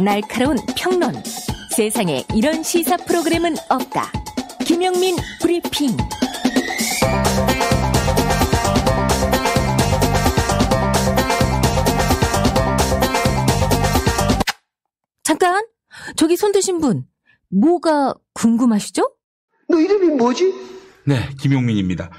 날카로운 평론. 세상에 이런 시사 프로그램은 없다. 김영민 브리핑. 잠깐, 저기 손 드신 분, 뭐가 궁금하시죠? 너 이름이 뭐지? 네, 김용민입니다.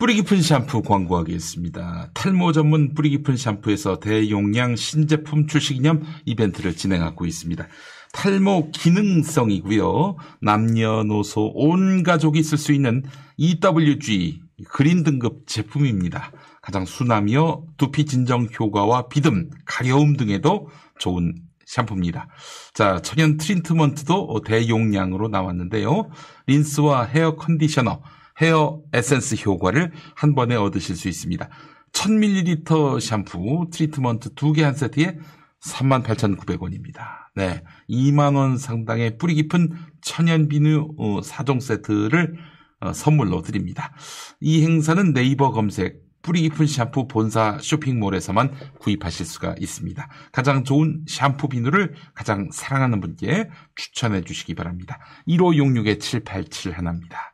뿌리 깊은 샴푸 광고하겠습니다. 탈모 전문 뿌리 깊은 샴푸에서 대용량 신제품 출시 기념 이벤트를 진행하고 있습니다. 탈모 기능성이고요. 남녀노소 온 가족이 쓸 수 있는 EWG 그린 등급 제품입니다. 가장 수남이어 두피 진정 효과와 비듬, 가려움 등에도 좋은 샴푸입니다. 자, 천연 트리트먼트도 대용량으로 나왔는데요. 린스와 헤어 컨디셔너, 헤어 에센스 효과를 한 번에 얻으실 수 있습니다. 1000ml 샴푸 트리트먼트 두개한 세트에 38,900원입니다. 네. 2만원 상당의 뿌리 깊은 천연 비누 4종 어, 세트를 어, 선물로 드립니다. 이 행사는 네이버 검색 뿌리 깊은 샴푸 본사 쇼핑몰에서만 구입하실 수가 있습니다. 가장 좋은 샴푸 비누를 가장 사랑하는 분께 추천해 주시기 바랍니다. 1566-787 하나입니다.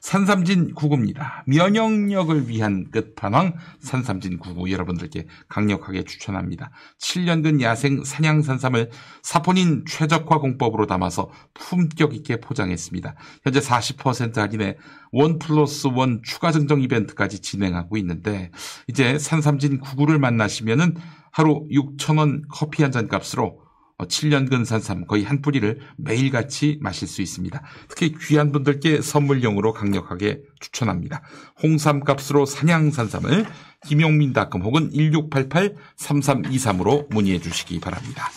산삼진 99입니다. 면역력을 위한 끝판왕 산삼진 99 여러분들께 강력하게 추천합니다. 7년근 야생 사냥 산삼을 사포닌 최적화 공법으로 담아서 품격 있게 포장했습니다. 현재 40% 할인에 원 플러스 원 추가 증정 이벤트까지 진행하고 있는데 이제 산삼진 99를 만나시면은 하루 6천원 커피 한 잔 값으로 7년근 어, 산삼 거의 한 뿌리를 매일같이 마실 수 있습니다. 특히 귀한 분들께 선물용으로 강력하게 추천합니다. 홍삼 값으로 산양 산삼을 김용민닷컴 혹은 1688-3323으로 문의해 주시기 바랍니다.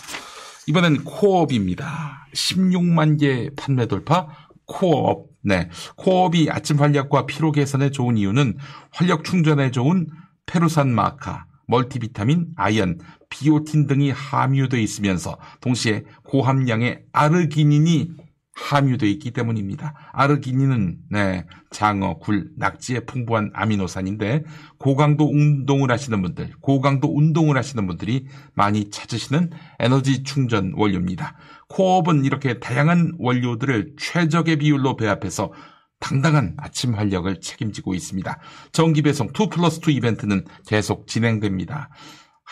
이번엔 코업입니다. 16만 개 판매 돌파 코업. 네. 코업이 아침 활력과 피로 개선에 좋은 이유는 활력 충전에 좋은 페루산 마카, 멀티비타민, 아연, 비오틴 등이 함유되어 있으면서 동시에 고함량의 아르기닌이 함유되어 있기 때문입니다. 아르기닌은 네, 장어, 굴, 낙지에 풍부한 아미노산인데 고강도 운동을 하시는 분들, 고강도 운동을 하시는 분들이 많이 찾으시는 에너지 충전 원료입니다. 코업은 이렇게 다양한 원료들을 최적의 비율로 배합해서 당당한 아침 활력을 책임지고 있습니다. 정기 배송 2 플러스 2 이벤트는 계속 진행됩니다.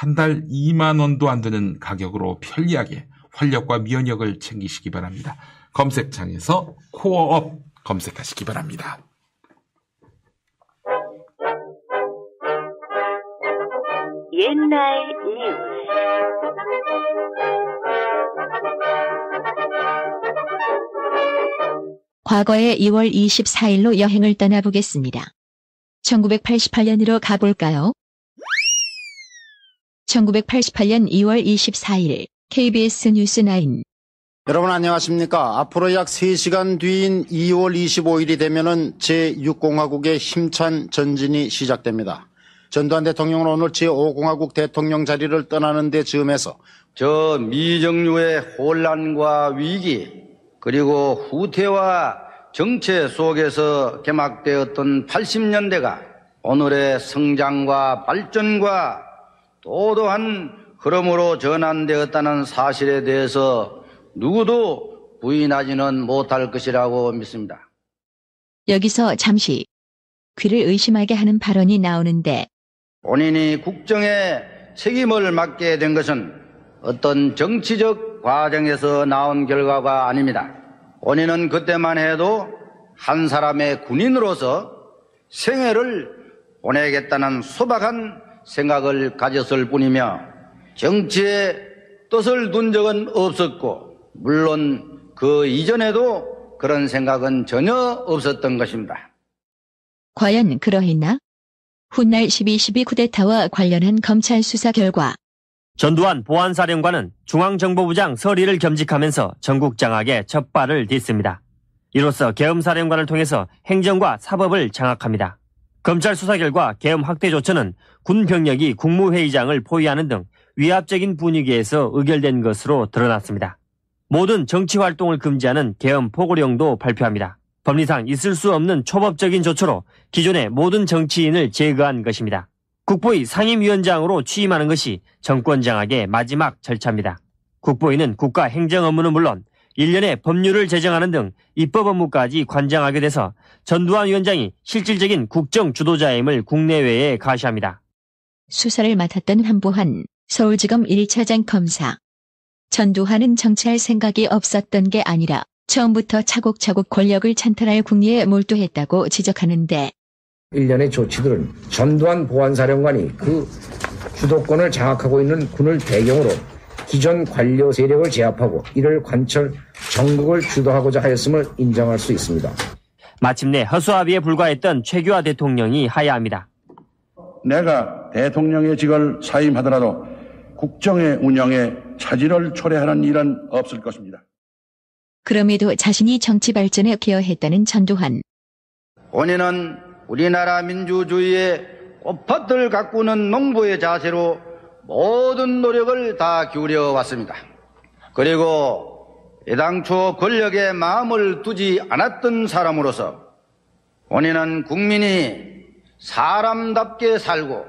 한 달 2만 원도 안 되는 가격으로 편리하게 활력과 면역을 챙기시기 바랍니다. 검색창에서 코어업 검색하시기 바랍니다. 옛날 뉴스 과거의 2월 24일로 여행을 떠나보겠습니다. 1988년으로 가볼까요? 1988년 2월 24일 KBS 뉴스 9 여러분 안녕하십니까. 앞으로 약 3시간 뒤인 2월 25일이 되면은 제6공화국의 힘찬 전진이 시작됩니다. 전두환 대통령은 오늘 제5공화국 대통령 자리를 떠나는 데 즈음해서 저 미정류의 혼란과 위기 그리고 후퇴와 정체 속에서 개막되었던 80년대가 오늘의 성장과 발전과 도도한 흐름으로 전환되었다는 사실에 대해서 누구도 부인하지는 못할 것이라고 믿습니다. 여기서 잠시 귀를 의심하게 하는 발언이 나오는데 본인이 국정에 책임을 맡게 된 것은 어떤 정치적 과정에서 나온 결과가 아닙니다. 본인은 그때만 해도 한 사람의 군인으로서 생애를 보내겠다는 소박한 생각을 가졌을 뿐이며 정치에 뜻을 둔 적은 없었고 물론 그 이전에도 그런 생각은 전혀 없었던 것입니다. 과연 그러했나? 훗날 12.12 쿠데타와 관련한 검찰 수사 결과 전두환 보안사령관은 중앙정보부장 서리를 겸직하면서 전국장악에 첫 발을 딛습니다. 이로써 계엄사령관을 통해서 행정과 사법을 장악합니다. 검찰 수사 결과 계엄 확대 조처는 군 병력이 국무회의장을 포위하는 등 위압적인 분위기에서 의결된 것으로 드러났습니다. 모든 정치 활동을 금지하는 계엄 포고령도 발표합니다. 법리상 있을 수 없는 초법적인 조처로 기존의 모든 정치인을 제거한 것입니다. 국보위 상임위원장으로 취임하는 것이 정권 장악의 마지막 절차입니다. 국보위는 국가 행정 업무는 물론 1년에 법률을 제정하는 등 입법 업무까지 관장하게 돼서 전두환 위원장이 실질적인 국정 주도자임을 국내외에 가시합니다. 수사를 맡았던 한보한 서울지검 1차장 검사. 전두환은 정치할 생각이 없었던 게 아니라 처음부터 차곡차곡 권력을 찬탈할 국리에 몰두했다고 지적하는데 일련의 조치들은 전두환 보안사령관이 그 주도권을 장악하고 있는 군을 배경으로 기존 관료 세력을 제압하고 이를 관철 정국을 주도하고자 하였음을 인정할 수 있습니다. 마침내 허수아비에 불과했던 최규하 대통령이 하야합니다. 내가 대통령의 직을 사임하더라도 국정의 운영에 차질을 초래하는 일은 없을 것입니다. 그럼에도 자신이 정치 발전에 기여했다는 전두환. 원인은 우리나라 민주주의의 꽃밭을 가꾸는 농부의 자세로 모든 노력을 다 기울여 왔습니다. 그리고 애당초 권력에 마음을 두지 않았던 사람으로서 원인은 국민이 사람답게 살고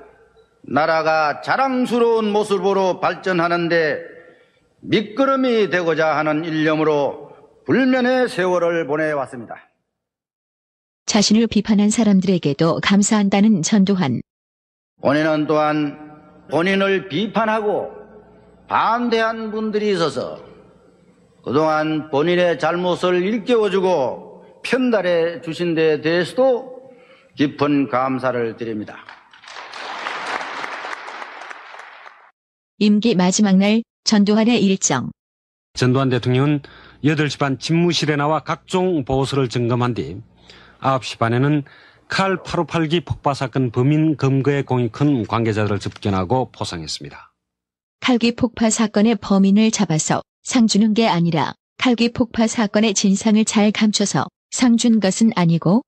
나라가 자랑스러운 모습으로 발전하는데 밑거름이 되고자 하는 일념으로 불면의 세월을 보내왔습니다. 자신을 비판한 사람들에게도 감사한다는 전두환. 본인은 또한 본인을 비판하고 반대한 분들이 있어서 그동안 본인의 잘못을 일깨워주고 편달해 주신 데 대해서도 깊은 감사를 드립니다. 임기 마지막 날 전두환의 일정. 전두환 대통령은 8시 반 집무실에 나와 각종 보고서를 점검한 뒤 9시 반에는 칼 858기 폭파 사건 범인 검거에 공이 큰 관계자들을 접견하고 포상했습니다. 칼기 폭파 사건의 범인을 잡아서 상 주는 게 아니라 칼기 폭파 사건의 진상을 잘 감춰서 상 준 것은 아니고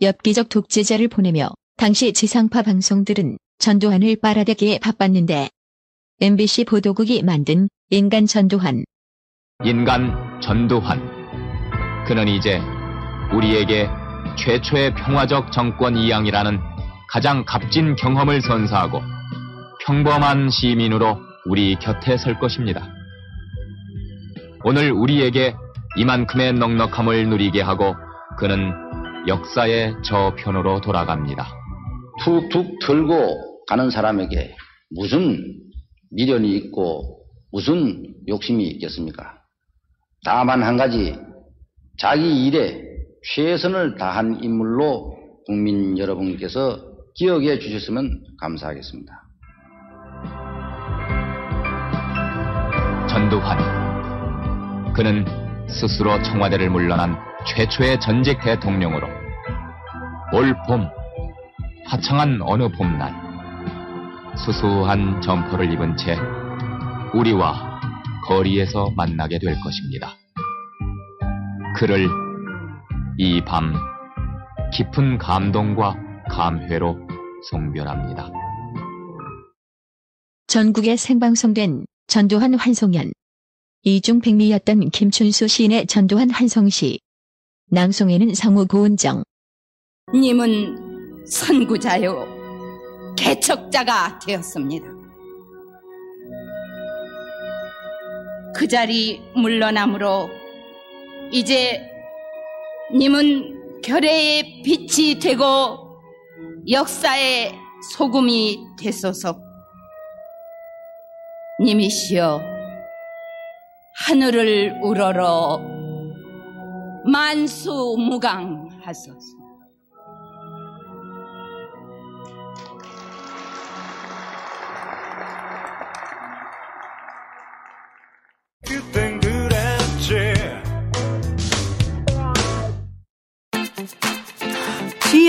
엽기적 독재자를 보내며 당시 지상파 방송들은 전두환을 빨아대기에 바빴는데 MBC 보도국이 만든 인간 전두환 인간 전두환. 그는 이제 우리에게 최초의 평화적 정권 이양이라는 가장 값진 경험을 선사하고 평범한 시민으로 우리 곁에 설 것입니다. 오늘 우리에게 이만큼의 넉넉함을 누리게 하고 그는 역사의 저편으로 돌아갑니다. 툭툭 털고 가는 사람에게 무슨 미련이 있고 무슨 욕심이 있겠습니까? 다만 한 가지 자기 일에 최선을 다한 인물로 국민 여러분께서 기억해 주셨으면 감사하겠습니다. 전두환. 그는 스스로 청와대를 물러난 최초의 전직 대통령으로 올 봄, 화창한 어느 봄날, 수수한 점퍼를 입은 채 우리와 거리에서 만나게 될 것입니다. 그를 이 밤 깊은 감동과 감회로 송별합니다. 전국에 생방송된 전두환 환송연. 이중 백미였던 김춘수 시인의 전두환 환송시. 낭송에는 성우 고은정. 님은 선구자요, 개척자가 되었습니다. 그 자리 물러남으로 이제 님은 결의의 빛이 되고 역사의 소금이 되소서. 님이시여 하늘을 우러러 만수무강하소서.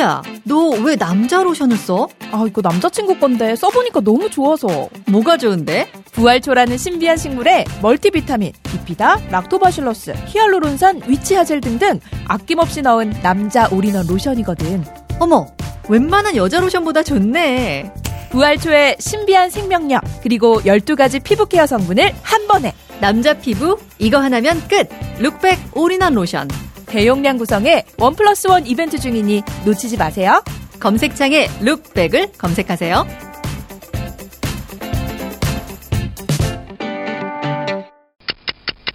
지희야, 너 왜 남자 로션을 써? 아, 이거 남자친구 건데 써보니까 너무 좋아서. 뭐가 좋은데? 부활초라는 신비한 식물에 멀티비타민, 비피다, 락토바실러스, 히알루론산, 위치하젤 등등 아낌없이 넣은 남자 올인원 로션이거든. 어머, 웬만한 여자 로션보다 좋네. 부활초의 신비한 생명력, 그리고 12가지 피부 케어 성분을 한 번에. 남자 피부, 이거 하나면 끝. 룩백 올인원 로션. 대용량 구성의 one plus one 이벤트 중이니 놓치지 마세요. 검색창에 룩백을 검색하세요.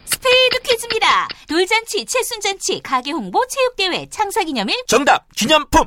스피드 퀴즈입니다. 돌잔치, 칠순잔치, 가게 홍보, 체육대회, 창사기념일. 정답 기념품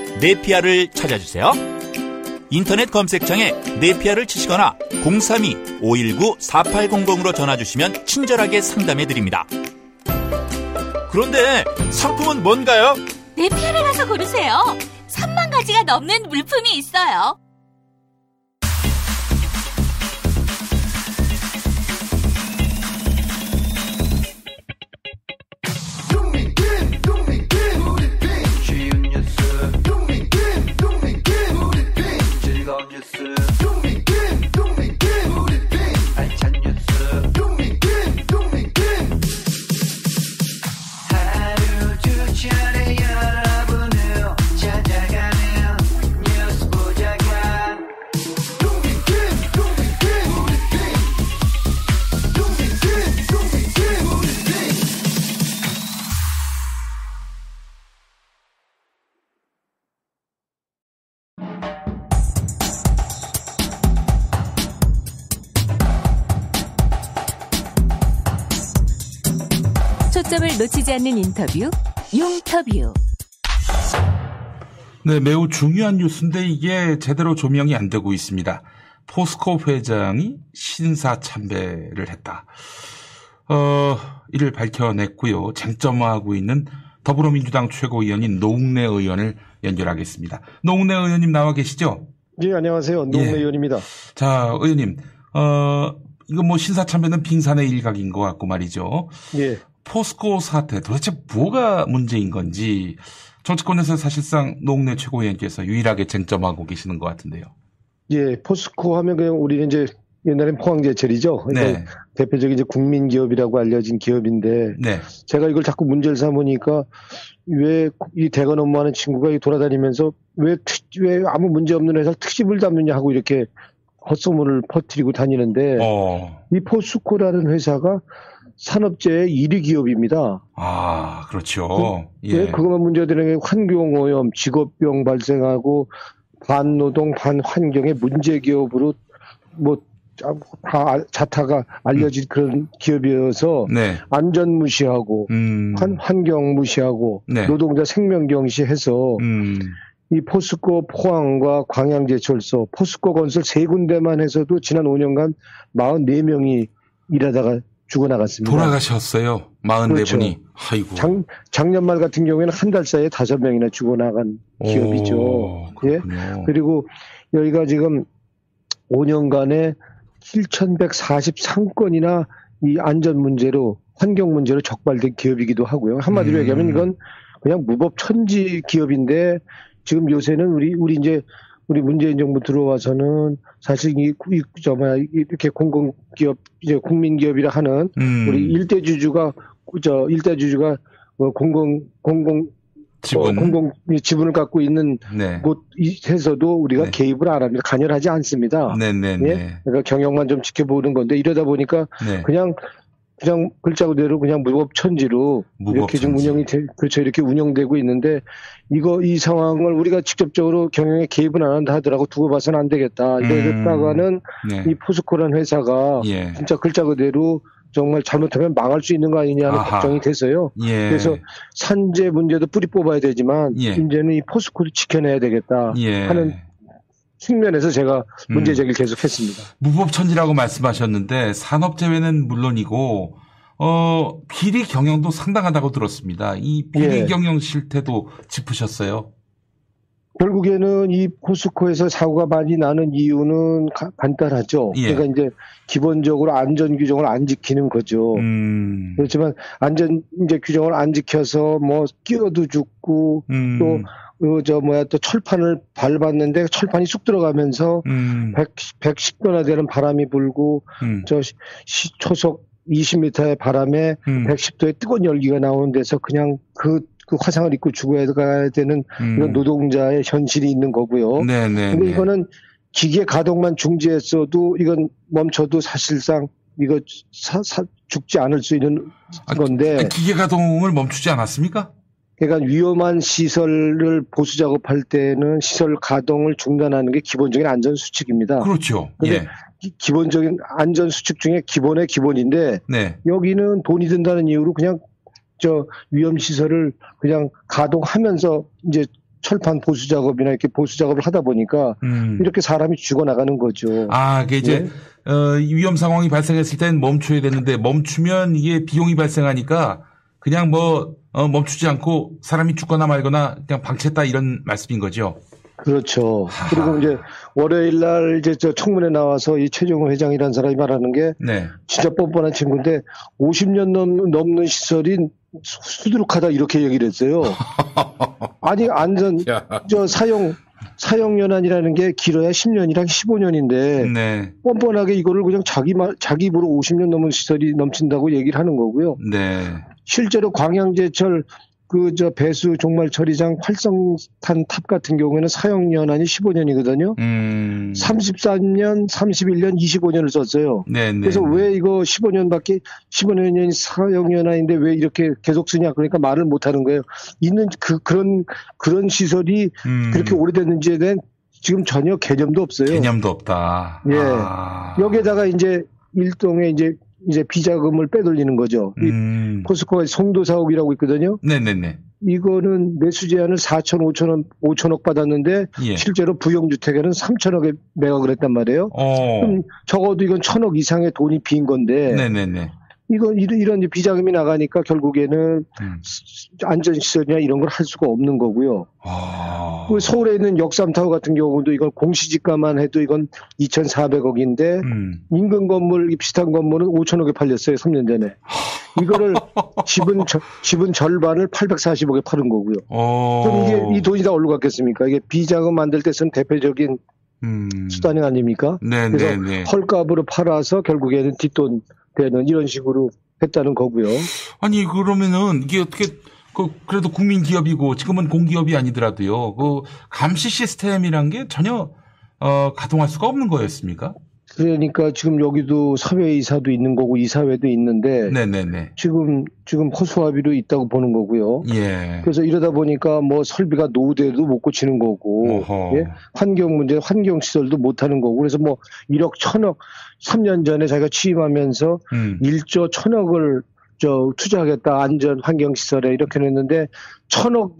네피아를 찾아주세요. 인터넷 검색창에 네피아를 치시거나 032-519-4800으로 전화주시면 친절하게 상담해 드립니다. 그런데 상품은 뭔가요? 네피아를 가서 고르세요. 3만 가지가 넘는 물품이 있어요. 초점 놓치지 않는 인터뷰, 용터뷰. 네, 매우 중요한 뉴스인데 이게 제대로 조명이 안 되고 있습니다. 포스코 회장이 신사 참배를 했다. 어, 이를 밝혀냈고요. 쟁점화하고 있는 더불어민주당 최고위원인 노웅래 의원을 연결하겠습니다. 노웅래 의원님 나와 계시죠? 예, 안녕하세요. 노웅래 예. 의원입니다. 자, 의원님, 어, 이거 뭐 신사 참배는 빙산의 일각인 것 같고 말이죠. 예. 포스코 사태 도대체 뭐가 문제인 건지 정치권에서 사실상 노웅래 최고위원께서 유일하게 쟁점하고 계시는 것 같은데요. 예, 포스코 하면 그냥 우리는 이제 옛날엔 포항제철이죠. 그러니까 네. 대표적인 이제 국민 기업이라고 알려진 기업인데 네. 제가 이걸 자꾸 문제를 삼으니까 왜 이 대건 업무하는 친구가 이 돌아다니면서 왜, 특, 왜 아무 문제 없는 회사 특집을 담느냐 하고 이렇게 헛소문을 퍼뜨리고 다니는데 어. 이 포스코라는 회사가 산업재의 1위 기업입니다. 아, 그렇죠. 예. 그것만 문제가 되는 게 환경오염, 직업병 발생하고 반노동, 반환경의 문제 기업으로 뭐, 자- 다 자타가 알려진 그런 기업이어서 네. 안전 무시하고 음. 환, 환경 무시하고 네. 노동자 생명 경시해서 음. 이 포스코 포항과 광양제철소, 포스코 건설 세 군데만 해서도 지난 5년간 44명이 일하다가 죽어나갔습니다. 돌아가셨어요. 44분이. 그렇죠. 아이고. 작, 작년 말 같은 경우에는 한 달 사이에 다섯 명이나 죽어나간 기업이죠. 오, 예. 그리고 여기가 지금 5년간에 7,143건이나 이 안전 문제로 환경 문제로 적발된 기업이기도 하고요. 한마디로 음. 얘기하면 이건 그냥 무법 천지 기업인데 지금 요새는 우리 우리 이제 우리 문재인 정부 들어와서는 사실 이, 이, 저, 뭐야, 이렇게 공공기업, 이제 국민기업이라 하는 음. 우리 일대 주주가, 저, 일대 주주가 뭐 공공, 공공, 지분. 어, 공공 지분을 갖고 있는 네. 곳에서도 우리가 개입을 안 합니다. 관여하지 않습니다. 네 네 네. 예? 그러니까 경영만 좀 지켜보는 건데 이러다 보니까 네. 그냥 그냥 글자 그대로 그냥 무법 천지로 이렇게 좀 무법천지. 운영이 돼, 그렇죠 이렇게 운영되고 있는데 이거 이 상황을 우리가 직접적으로 경영에 개입은 안 한다 하더라고 두고 봐서는 안 되겠다 음. 이러다가는 네. 이 포스코라는 회사가 예. 진짜 글자 그대로 정말 잘못하면 망할 수 있는 거 아니냐 하는 아하. 걱정이 돼서요. 예. 그래서 산재 문제도 뿌리 뽑아야 되지만 예. 이제는 이 포스코를 지켜내야 되겠다 예. 하는 측면에서 제가 문제 음. 제기를 계속했습니다. 무법천지라고 말씀하셨는데 산업 재해는 물론이고 어 비리 경영도 상당하다고 들었습니다. 이 비리 예. 경영 실태도 짚으셨어요. 결국에는 이 포스코에서 사고가 많이 나는 이유는 가- 간단하죠. 예. 그러니까 이제 기본적으로 안전 규정을 안 지키는 거죠. 음. 그렇지만 안전 이제 규정을 안 지켜서 뭐 끼어도 죽고 음. 또 그, 저, 뭐야, 또 철판을 밟았는데 철판이 쑥 들어가면서 음. 100, 110도나 되는 바람이 불고, 음. 저, 시, 시- 초속 20m의 바람에 음. 110도의 뜨거운 열기가 나오는 데서 그냥 그, 그 화상을 입고 죽어야 되는 음. 이런 노동자의 현실이 있는 거고요. 네네. 근데 이거는 기계 가동만 중지했어도 이건 멈춰도 사실상 이거 사- 사- 죽지 않을 수 있는 건데 기계 가동을 멈추지 않았습니까? 그러니까 위험한 시설을 보수 작업할 때는 시설 가동을 중단하는 게 기본적인 안전 수칙입니다. 그렇죠. 근데 예. 기- 기본적인 안전 수칙 중에 기본의 기본인데 네. 여기는 돈이 든다는 이유로 그냥 저 위험 시설을 그냥 가동하면서 이제 철판 보수 작업이나 이렇게 보수 작업을 하다 보니까 음. 이렇게 사람이 죽어 나가는 거죠. 아, 그게 이제 네. 어, 이 위험 상황이 발생했을 땐 멈춰야 되는데 멈추면 이게 비용이 발생하니까 그냥 뭐 어, 멈추지 않고 사람이 죽거나 말거나 그냥 방치했다 이런 말씀인 거죠. 그렇죠. 그리고 이제 월요일 날 이제 저 청문회 나와서 이 최종호 회장이라는 사람이 말하는 게 네. 진짜 뻔뻔한 친구인데 50년 넘, 넘는 시설이 수- 수두룩하다 이렇게 얘기를 했어요. 아니 안전 저 사용 사용 연한이라는 게 길어야 10년이랑 15년인데 네. 뻔뻔하게 이거를 그냥 자기 말 자기 입으로 50년 넘은 시설이 넘친다고 얘기를 하는 거고요. 네. 실제로 광양제철 그 저 배수 종말 처리장 활성탄 탑 같은 경우에는 사용 연한이 15년이거든요. 음. 33년, 31년, 25년을 썼어요. 네, 네. 그래서 왜 이거 15년밖에 15년이 사용 연한인데 왜 이렇게 계속 쓰냐 그러니까 말을 못 하는 거예요. 있는 그 그런 그런 시설이 음. 그렇게 오래됐는지에 대한 지금 전혀 개념도 없어요. 개념도 없다. 예. 아. 여기에다가 이제 일종의 이제 이제 비자금을 빼돌리는 거죠. 이 음. 포스코가 송도 사옥이라고 있거든요. 네네네. 이거는 매수 제한을 4천, 5천 원, 5천억 받았는데 예. 실제로 부영주택에는 3천억에 매각을 했단 말이에요. 어. 그럼 적어도 이건 천억 이상의 돈이 빈 건데 네네네. 이건 이런, 이런 비자금이 나가니까 결국에는 음. 안전시설이나 이런 걸 할 수가 없는 거고요. 아. 그 서울에 있는 역삼타워 같은 경우도 이건 공시지가만 해도 이건 2,400억인데 음. 인근 건물 이 비슷한 건물은 5천억에 팔렸어요. 3년 전에. 이거를 집은 저- 집은 절반을 840억에 파는 거고요. 어. 그럼 이게 이 돈이 다 어디로 갔겠습니까? 이게 비자금 만들 때 쓴 대표적인 수단이 아닙니까? 음. 네, 그래서 네, 네. 헐값으로 팔아서 결국에는 뒷돈 되는 이런 식으로 했다는 거고요. 아니 그러면은 이게 어떻게 그 그래도 국민 기업이고 지금은 공기업이 아니더라도요. 그 감시 시스템이란 게 전혀 어, 가동할 수가 없는 거였습니까? 그러니까 지금 여기도 사회이사도 있는 거고 이사회도 있는데 네네네. 지금 지금 허수아비로 있다고 보는 거고요. 예. 그래서 이러다 보니까 뭐 설비가 노후돼도 못 고치는 거고. 예? 환경 문제 환경 시설도 못 하는 거고 그래서 뭐 1억 천억 3년 전에 자기가 취임하면서 음. 1조 천억을 저 투자하겠다 안전 환경 시설에 이렇게 했는데 천억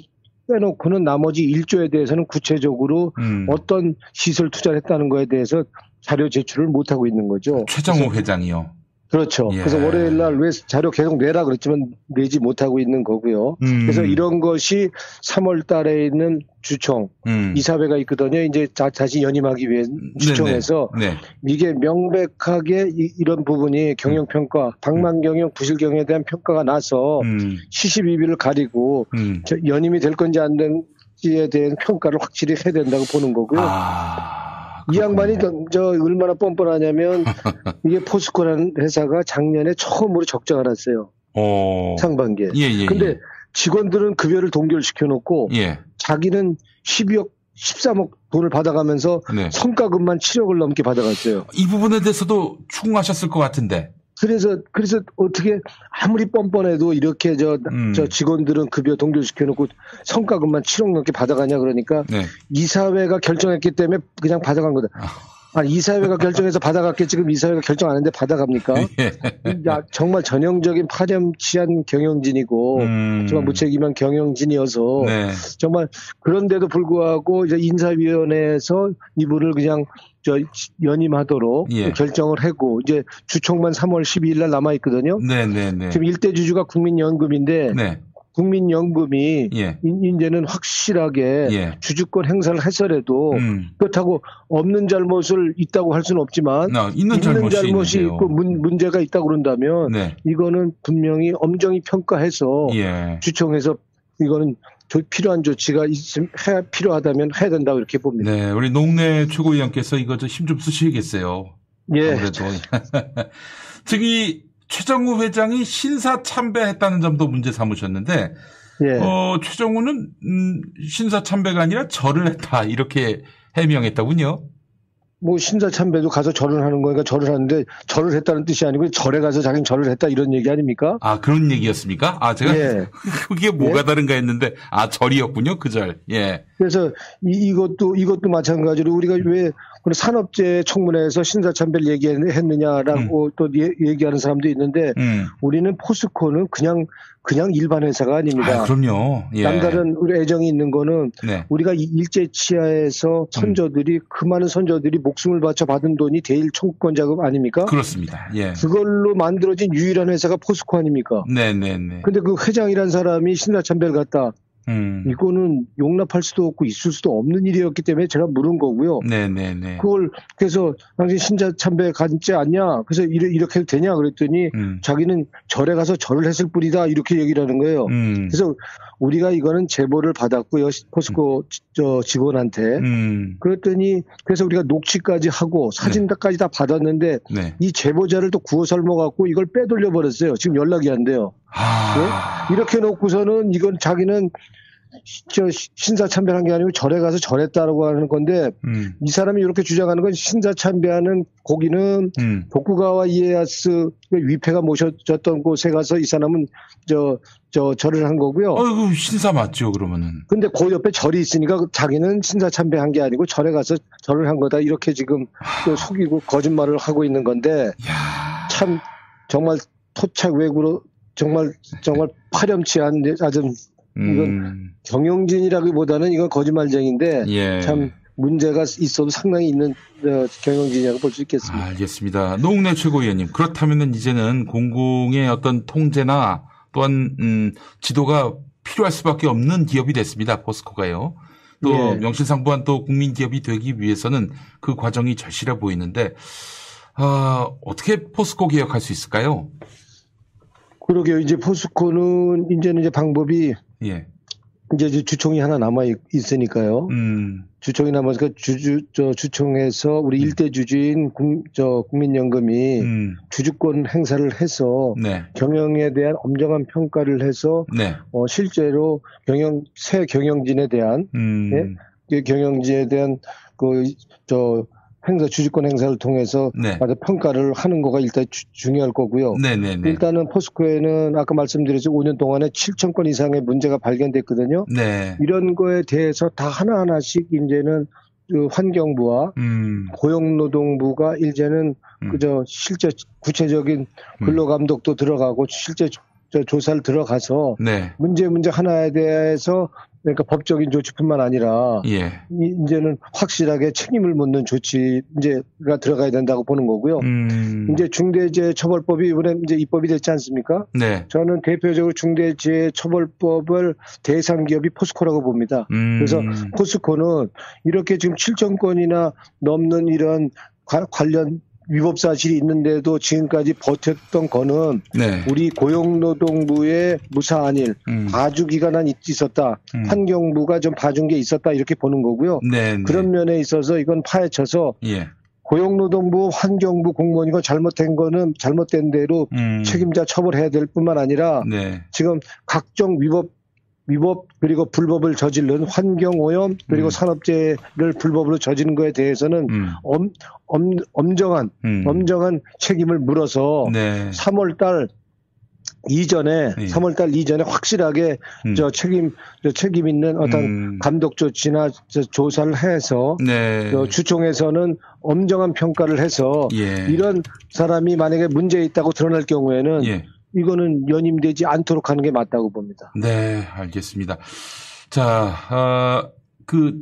빼놓고는 나머지 1조에 대해서는 구체적으로 음. 어떤 시설 투자를 했다는 거에 대해서 자료 제출을 못 하고 있는 거죠. 최정호 회장이요. 그렇죠. 예. 그래서 월요일 날 왜 자료 계속 내라 그랬지만 내지 못하고 있는 거고요. 음. 그래서 이런 것이 3월 달에 있는 주총 음. 이사회가 있거든요. 이제 자, 다시 연임하기 위해 주총에서 네. 이게 명백하게 이, 런 부분이 경영 평가, 방만 경영, 부실 경영에 대한 평가가 나서 음. 시시비비를 가리고 음. 저 연임이 될 건지 안 될지에 대한 평가를 확실히 해야 된다고 보는 거고요. 아. 이 양반이 저- 저 얼마나 뻔뻔하냐면 이게 포스코라는 회사가 작년에 처음으로 적자가 났어요. 어. 상반기에. 예, 예, 근데 예. 직원들은 급여를 동결시켜 놓고 예. 자기는 12억 13억 돈을 받아가면서 네. 성과금만 7억을 넘게 받아갔어요. 이 부분에 대해서도 추궁하셨을 것 같은데. 그래서 그래서 어떻게 아무리 뻔뻔해도 이렇게 저, 음. 저 직원들은 급여 동결시켜 놓고 성과금만 7억 넘게 받아가냐 그러니까 네. 이사회가 결정했기 때문에 그냥 받아간 거다. 아, 이사회가 결정해서 받아갔겠지. 지금 이사회가 결정 안 했는데 받아갑니까? 예. 야, 정말 전형적인 파렴치한 경영진이고 음. 정말 무책임한 경영진이어서 네. 정말 그런데도 불구하고 이제 인사위원회에서 이분을 그냥 저 연임하도록 예. 결정을 하고 이제 주총만 3월 12일 날 남아 있거든요. 네 네 네. 지금 일대 주주가 국민연금인데 네. 국민연금이 예. 인- 이제는 확실하게 예. 주주권 행사를 해서라도 음. 그렇다고 없는 잘못을 있다고 할 수는 없지만 아, 있는 잘못이 있는데요. 있고 문, 문제가 있다고 그런다면 네. 이거는 분명히 엄정히 평가해서 예. 주총에서 이거는 조- 필요한 조치가 있음 해 필요하다면 해야 된다고 이렇게 봅니다. 네, 우리 농내 최고위원께서 이거 힘좀 쓰셔야겠어요. 예. 아무래도. 저기 최정우 회장이 신사 참배했다는 점도 문제 삼으셨는데, 예. 어, 최정우는 음, 신사 참배가 아니라 절을 했다 이렇게 해명했다군요. 뭐 신사 참배도 가서 절을 하는 거니까 절을 하는데 절을 했다는 뜻이 아니고 절에 가서 자기는 절을 했다 이런 얘기 아닙니까? 아 그런 얘기였습니까? 아 제가 예. 그게 뭐가 다른가 했는데 아 절이었군요 그 절. 예. 그래서 이, 이것도 이것도 마찬가지로 우리가 왜 그런 산업재 청문회에서 신사참배를 얘기했느냐라고 또 예- 얘기하는 사람도 있는데 음. 우리는 포스코는 그냥 그냥 일반 회사가 아닙니다. 아 그럼요. 예. 남다른 우리 애정이 있는 거는 네. 우리가 이 일제 치하에서 선조들이 그 많은 선조들이 목숨을 바쳐 받은 돈이 대일 청구권 자금 아닙니까? 그렇습니다. 예. 그걸로 만들어진 유일한 회사가 포스코 아닙니까? 네네네. 근데 그 회장이란 사람이 신사참배를 갖다 음. 이거는 용납할 수도 없고 있을 수도 없는 일이었기 때문에 제가 물은 거고요. 네네네. 그걸 그래서 당신 신자 참배 갔지 않냐? 그래서 이래, 이렇게 해도 되냐? 그랬더니 음. 자기는 절에 가서 절을 했을 뿐이다 이렇게 얘기를 하는 거예요. 음. 그래서 우리가 이거는 제보를 받았고요 포스코 지- 저 직원한테 음. 그랬더니 그래서 우리가 녹취까지 하고 사진까지 다 받았는데 네. 이 제보자를 또 구워 삶아 갖고 이걸 빼돌려 버렸어요. 지금 연락이 안 돼요. 아. 네? 이렇게 놓고서는 이건 자기는 저 신사 참배한 게 아니고 절에 가서 절했다라고 하는 건데 음. 이 사람이 이렇게 주장하는 건 신사 참배하는 고기는 음. 도쿠가와 이에야스 위패가 모셔졌던 곳에 가서 이 사람은 저, 저 절을 한 거고요. 어이구 신사 맞죠 그러면은. 근데 그 옆에 절이 있으니까 자기는 신사 참배한 게 아니고 절에 가서 절을 한 거다 이렇게 지금 또 속이고 거짓말을 하고 있는 건데 참 정말 토착 외구로 정말 정말 파렴치한 아주 이건 음. 경영진이라기보다는 이건 거짓말쟁인데 예. 참 문제가 있어도 상당히 있는 어, 경영진이라고 볼 수 있겠습니다. 알겠습니다. 노웅래 최고위원님 그렇다면은 이제는 공공의 어떤 통제나 또한 음, 지도가 필요할 수밖에 없는 기업이 됐습니다. 포스코가요. 또 예. 명실상부한 또 국민 기업이 되기 위해서는 그 과정이 절실해 보이는데 아, 어떻게 포스코 개혁할 수 있을까요? 그러게요. 이제 포스코는 이제는 이제 방법이 예. 이제 주총이 하나 남아 있- 있으니까요. 음. 주총이 남아서 주주 저 주총에서 우리 일대 주주인 국, 저 국민연금이 음. 주주권 행사를 해서 네. 경영에 대한 엄정한 평가를 해서 네. 어, 실제로 경영 새 경영진에 대한 음. 예? 그 경영진에 대한 그저 행사 주주권 행사를 통해서 네. 평가를 하는 거가 일단 주- 중요할 거고요. 네네네. 일단은 포스코에는 아까 말씀드렸죠 5년 동안에 7천 건 이상의 문제가 발견됐거든요. 네. 이런 거에 대해서 다 하나 하나씩 이제는 그 환경부와 음. 고용노동부가 이제는 그저 실제 구체적인 음. 근로감독도 들어가고 실제 저 조사를 들어가서 네. 문제 문제 하나에 대해서 그러니까 법적인 조치뿐만 아니라 예. 이- 이제는 확실하게 책임을 묻는 조치 이제가 들어가야 된다고 보는 거고요. 음. 이제 중대재해처벌법이 이번에 이제 입법이 됐지 않습니까? 네. 저는 대표적으로 중대재해처벌법을 대상 기업이 포스코라고 봅니다. 음. 그래서 포스코는 이렇게 지금 7천 건이나 넘는 이런 과- 관련 위법 사실이 있는데도 지금까지 버텼던 거는 네. 우리 고용노동부의 무사한 일, 음. 봐주 기간은 있었다. 음. 환경부가 좀 봐준 게 있었다 이렇게 보는 거고요. 네. 네. 그런 면에 있어서 이건 파헤쳐서 예. 고용노동부, 환경부 공무원 이거 잘못된 거는 잘못된 대로 음. 책임자 처벌해야 될 뿐만 아니라 네. 지금 각종 위법 위법 그리고 불법을 저지른 환경오염 그리고 음. 산업재해를 불법으로 저지른 거에 대해서는 엄, 엄, 엄정한 음. 엄정한 책임을 물어서 네. 3월 달 이전에 예. 3월 달 이전에 확실하게 음. 저 책임 저 책임 있는 어떤 음. 감독 조치나 저 조사를 해서 네. 저 주총에서는 엄정한 평가를 해서 예. 이런 사람이 만약에 문제 있다고 드러날 경우에는 예. 이거는 연임되지 않도록 하는 게 맞다고 봅니다. 네, 알겠습니다. 자, 아, 그,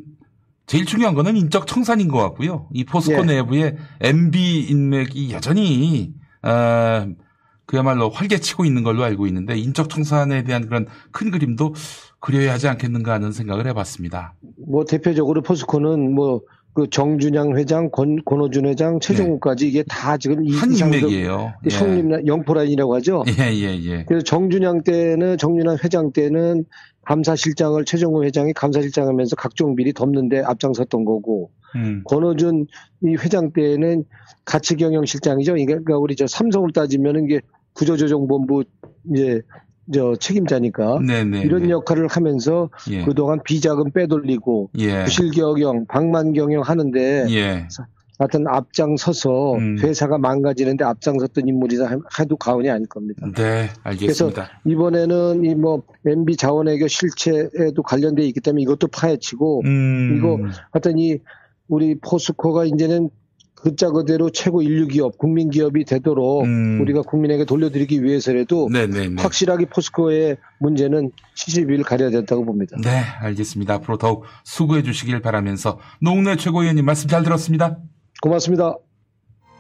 제일 중요한 거는 인적 청산인 것 같고요. 이 포스코 예. 내부에 MB 인맥이 여전히, 아, 그야말로 활개치고 있는 걸로 알고 있는데, 인적 청산에 대한 그런 큰 그림도 그려야 하지 않겠는가 하는 생각을 해봤습니다. 뭐 대표적으로 포스코는 뭐 그 정준양 회장, 권, 권호준 회장, 최종욱까지 이게 다 지금 이- 네. 한 인맥이에요. 예. 형님 영포라인이라고 하죠. 예, 예, 예. 그래서 정준양 때는 정준양 회장 때는 감사실장을 최종우 회장이 감사실장하면서 각종 비리 덮는데 앞장섰던 거고 음. 권호준 이 회장 때는 가치경영실장이죠. 그러니까 우리 저 삼성을 따지면은 이게 구조조정본부 이제 저 책임자니까 네네. 이런 역할을 하면서 예. 그동안 비자금 빼돌리고 예. 부실경영, 방만경영 하는데 예. 하여튼 앞장서서 음. 회사가 망가지는데 앞장섰던 인물이다 해도 과언이 아닐 겁니다. 네, 알겠습니다. 이번에는 이 뭐 MB 자원외교 실체에도 관련돼 있기 때문에 이것도 파헤치고 음. 이거 하여튼 이 우리 포스코가 이제는 그자 그대로 최고 인류 기업, 국민 기업이 되도록 우리가 국민에게 돌려드리기 위해서라도 음. 네네네. 확실하게 포스코의 문제는 시시비를 가려야 된다고 봅니다. 네, 알겠습니다. 앞으로 더욱 수고해 주시길 바라면서 노웅래 최고위원님 말씀 잘 들었습니다. 고맙습니다.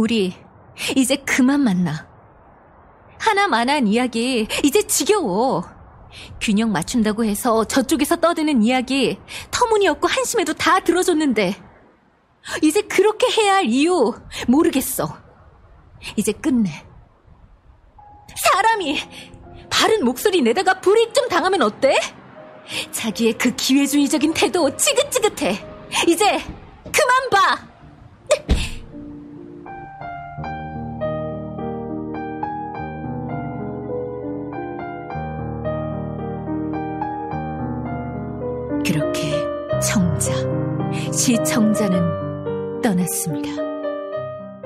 우리 이제 그만 만나. 하나만 한 이야기 이제 지겨워. 균형 맞춘다고 해서 저쪽에서 떠드는 이야기 터무니없고 한심해도 다 들어줬는데 이제 그렇게 해야 할 이유 모르겠어. 이제 끝내. 사람이 바른 목소리 내다가 불이익 좀 당하면 어때? 자기의 그 기회주의적인 태도 지긋지긋해. 이제 그만 봐. 시청자는 떠났습니다.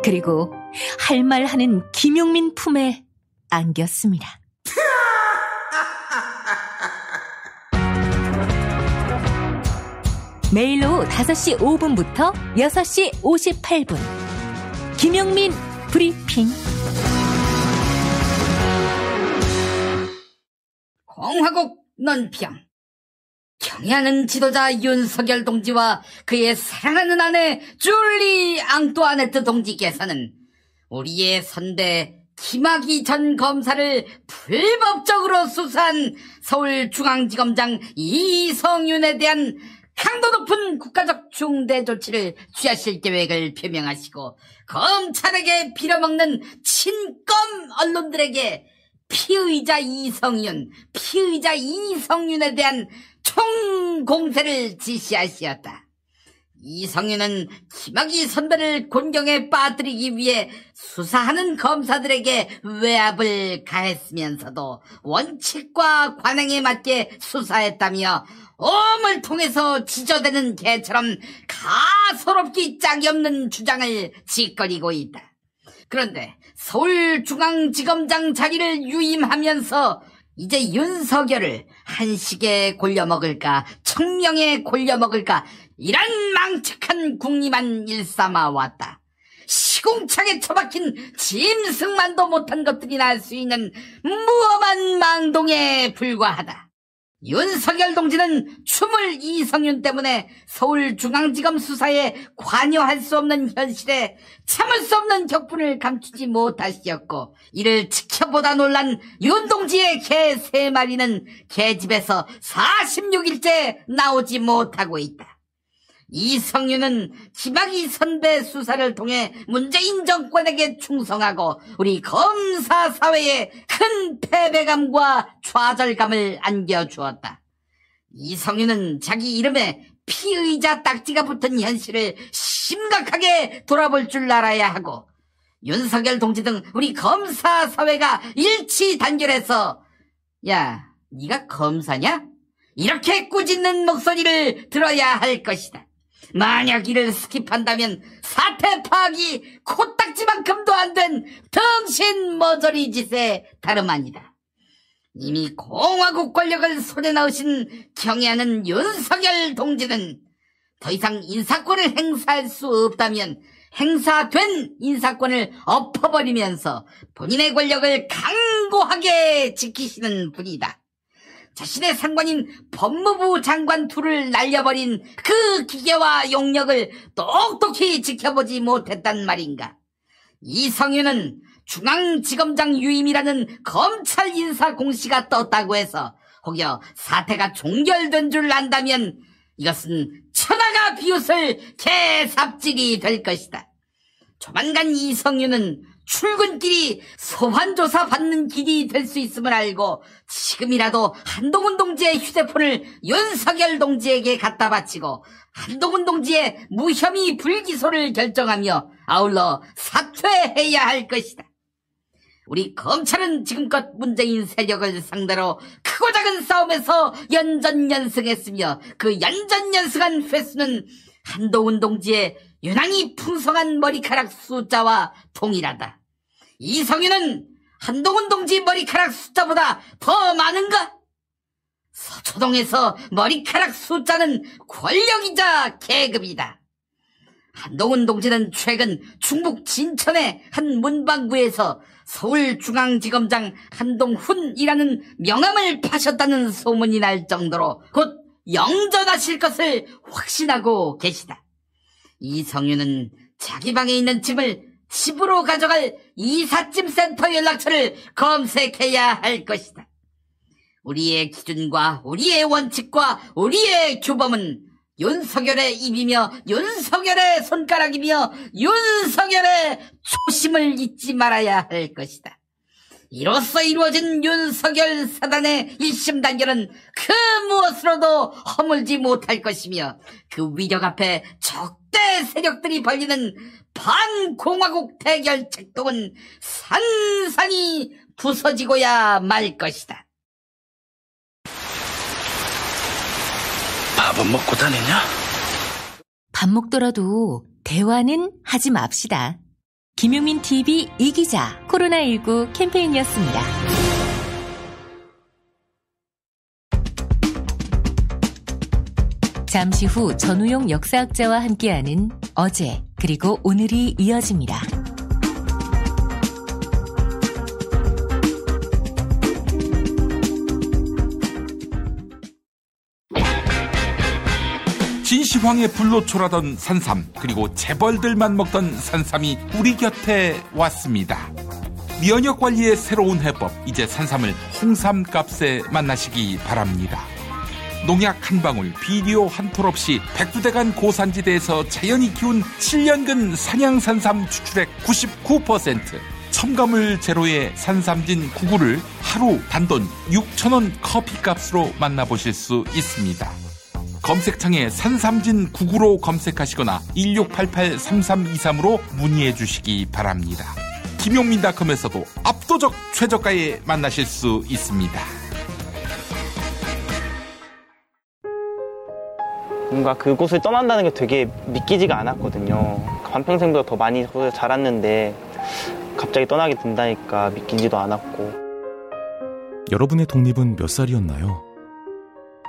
그리고 할 말 하는 김용민 품에 안겼습니다. 매일 오후 5시 5분부터 6시 58분. 김용민 브리핑. 공화국 논평. 경애하는 지도자 윤석열 동지와 그의 사랑하는 아내 줄리 앙뚜아네트 동지께서는 우리의 선배 김학의 전 검사를 불법적으로 수사한 서울중앙지검장 이성윤에 대한 강도 높은 국가적 중대 조치를 취하실 계획을 표명하시고 검찰에게 빌어먹는 친검 언론들에게 피의자 이성윤, 피의자 이성윤에 대한 총공세를 지시하시었다. 이성윤은 김학의 선배를 곤경에 빠뜨리기 위해 수사하는 검사들에게 외압을 가했으면서도 원칙과 관행에 맞게 수사했다며 엄을 통해서 지저대는 개처럼 가소롭기 짝이 없는 주장을 짓거리고 있다. 그런데 서울중앙지검장 자리를 유임하면서 이제 윤석열을 한식에 골려 먹을까, 청명에 골려 먹을까, 이런 망측한 궁리만 일삼아 왔다. 시궁창에 처박힌 짐승만도 못한 것들이 날 수 있는 무엄한 망동에 불과하다. 윤석열 동지는 춤을 이성윤 때문에 서울중앙지검 수사에 관여할 수 없는 현실에 참을 수 없는 격분을 감추지 못하시었고 이를 지켜보다 놀란 윤 동지의 개 세 마리는 개집에서 46일째 나오지 못하고 있다. 이성윤은 김학의 선배 수사를 통해 문재인 정권에게 충성하고 우리 검사 사회에 큰 패배감과 좌절감을 안겨주었다. 이성윤은 자기 이름에 피의자 딱지가 붙은 현실을 심각하게 돌아볼 줄 알아야 하고 윤석열 동지 등 우리 검사 사회가 일치 단결해서 야 네가 검사냐? 이렇게 꾸짖는 목소리를 들어야 할 것이다. 만약 이를 스킵한다면 사태 파악이 코딱지만큼도 안된 덩신 머저리 짓에 다름 아니다. 이미 공화국 권력을 손에 넣으신 경애하는 윤석열 동지는 더 이상 인사권을 행사할 수 없다면 행사된 인사권을 엎어버리면서 본인의 권력을 강고하게 지키시는 분이다. 자신의 상관인 법무부 장관 둘을 날려버린 그 기계와 용력을 똑똑히 지켜보지 못했단 말인가. 이성윤은 중앙지검장 유임이라는 검찰 인사 공시가 떴다고 해서 혹여 사태가 종결된 줄 안다면 이것은 천하가 비웃을 개삽질이 될 것이다. 조만간 이성윤은 출근길이 소환조사 받는 길이 될 수 있음을 알고 지금이라도 한동훈 동지의 휴대폰을 윤석열 동지에게 갖다 바치고 한동훈 동지의 무혐의 불기소를 결정하며 아울러 사퇴해야 할 것이다. 우리 검찰은 지금껏 문재인 세력을 상대로 크고 작은 싸움에서 연전연승했으며 그 연전연승한 횟수는 한동훈 동지의 유난히 풍성한 머리카락 숫자와 동일하다. 이성윤은 한동훈 동지 머리카락 숫자보다 더 많은가? 서초동에서 머리카락 숫자는 권력이자 계급이다. 한동훈 동지는 최근 충북 진천의 한 문방구에서 서울중앙지검장 한동훈이라는 명함을 파셨다는 소문이 날 정도로 곧 영전하실 것을 확신하고 계시다. 이성윤은 자기 방에 있는 짐을 집으로 가져갈 이삿짐 센터 연락처를 검색해야 할 것이다. 우리의 기준과 우리의 원칙과 우리의 규범은 윤석열의 입이며 윤석열의 손가락이며 윤석열의 초심을 잊지 말아야 할 것이다. 이로써 이루어진 윤석열 사단의 일심 단결은 그 무엇으로도 허물지 못할 것이며 그 위력 앞에 적대 세력들이 벌리는 반공화국 대결 책동은 산산이 부서지고야 말 것이다. 밥은 먹고 다니냐? 밥 먹더라도 대화는 하지 맙시다. 김용민 TV 이기자 코로나19 캠페인이었습니다. 잠시 후 전우용 역사학자와 함께하는 어제 그리고 오늘이 이어집니다. 진시황에 불로초라던 산삼 그리고 재벌들만 먹던 산삼이 우리 곁에 왔습니다. 면역 관리의 새로운 해법 이제 산삼을 홍삼 값에 만나시기 바랍니다. 농약 한 방울, 비료 한 톨 없이 백두대간 고산지대에서 자연이 키운 7년근 산양산삼 추출액 99%, 첨가물 제로의 산삼진 99를 하루 단돈 6천원 커피값으로 만나보실 수 있습니다. 검색창에 산삼진 99로 검색하시거나 1688-3323으로 문의해 주시기 바랍니다. 김용민닷컴에서도 압도적 최저가에 만나실 수 있습니다. 뭔가 그곳을 떠난다는 게 되게 믿기지가 않았거든요. 반평생보다 더 많이 자랐는데 갑자기 떠나게 된다니까 믿기지도 않았고. 여러분의 독립은 몇 살이었나요?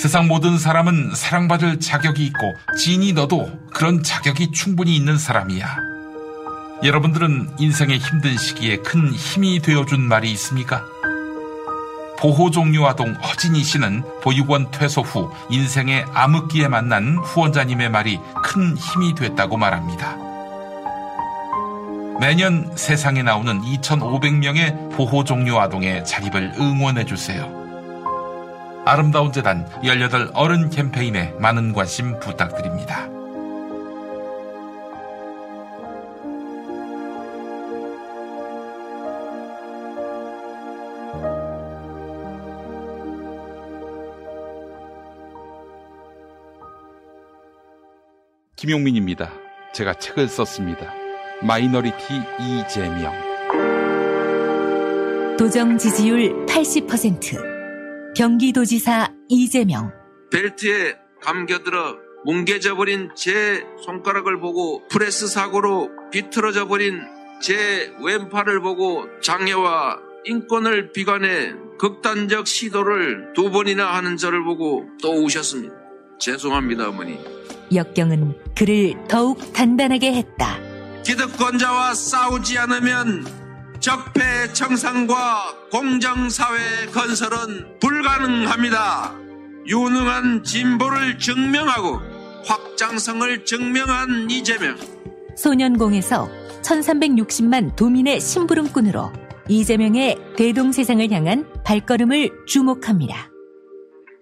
세상 모든 사람은 사랑받을 자격이 있고 지인이 너도 그런 자격이 충분히 있는 사람이야. 여러분들은 인생의 힘든 시기에 큰 힘이 되어준 말이 있습니까? 보호종류 아동 허진희 씨는 보육원 퇴소 후 인생의 암흑기에 만난 후원자님의 말이 큰 힘이 됐다고 말합니다. 매년 세상에 나오는 2,500명의 보호종류 아동의 자립을 응원해 주세요. 아름다운 재단 18 어른 캠페인에 많은 관심 부탁드립니다. 김용민입니다. 제가 책을 썼습니다. 마이너리티 이재명. 도정 지지율 80%. 경기도지사 이재명. 벨트에 감겨들어 뭉개져 버린 제 손가락을 보고 프레스 사고로 비틀어져 버린 제 왼팔을 보고 장애와 인권을 비관해 극단적 시도를 두 번이나 하는 저를 보고 또 우셨습니다. 죄송합니다, 어머니. 역경은 그를 더욱 단단하게 했다. 기득권자와 싸우지 않으면 적폐 청산과 공정사회 건설은 불가능합니다. 유능한 진보를 증명하고 확장성을 증명한 이재명. 소년공에서 1360만 도민의 심부름꾼으로 이재명의 대동세상을 향한 발걸음을 주목합니다.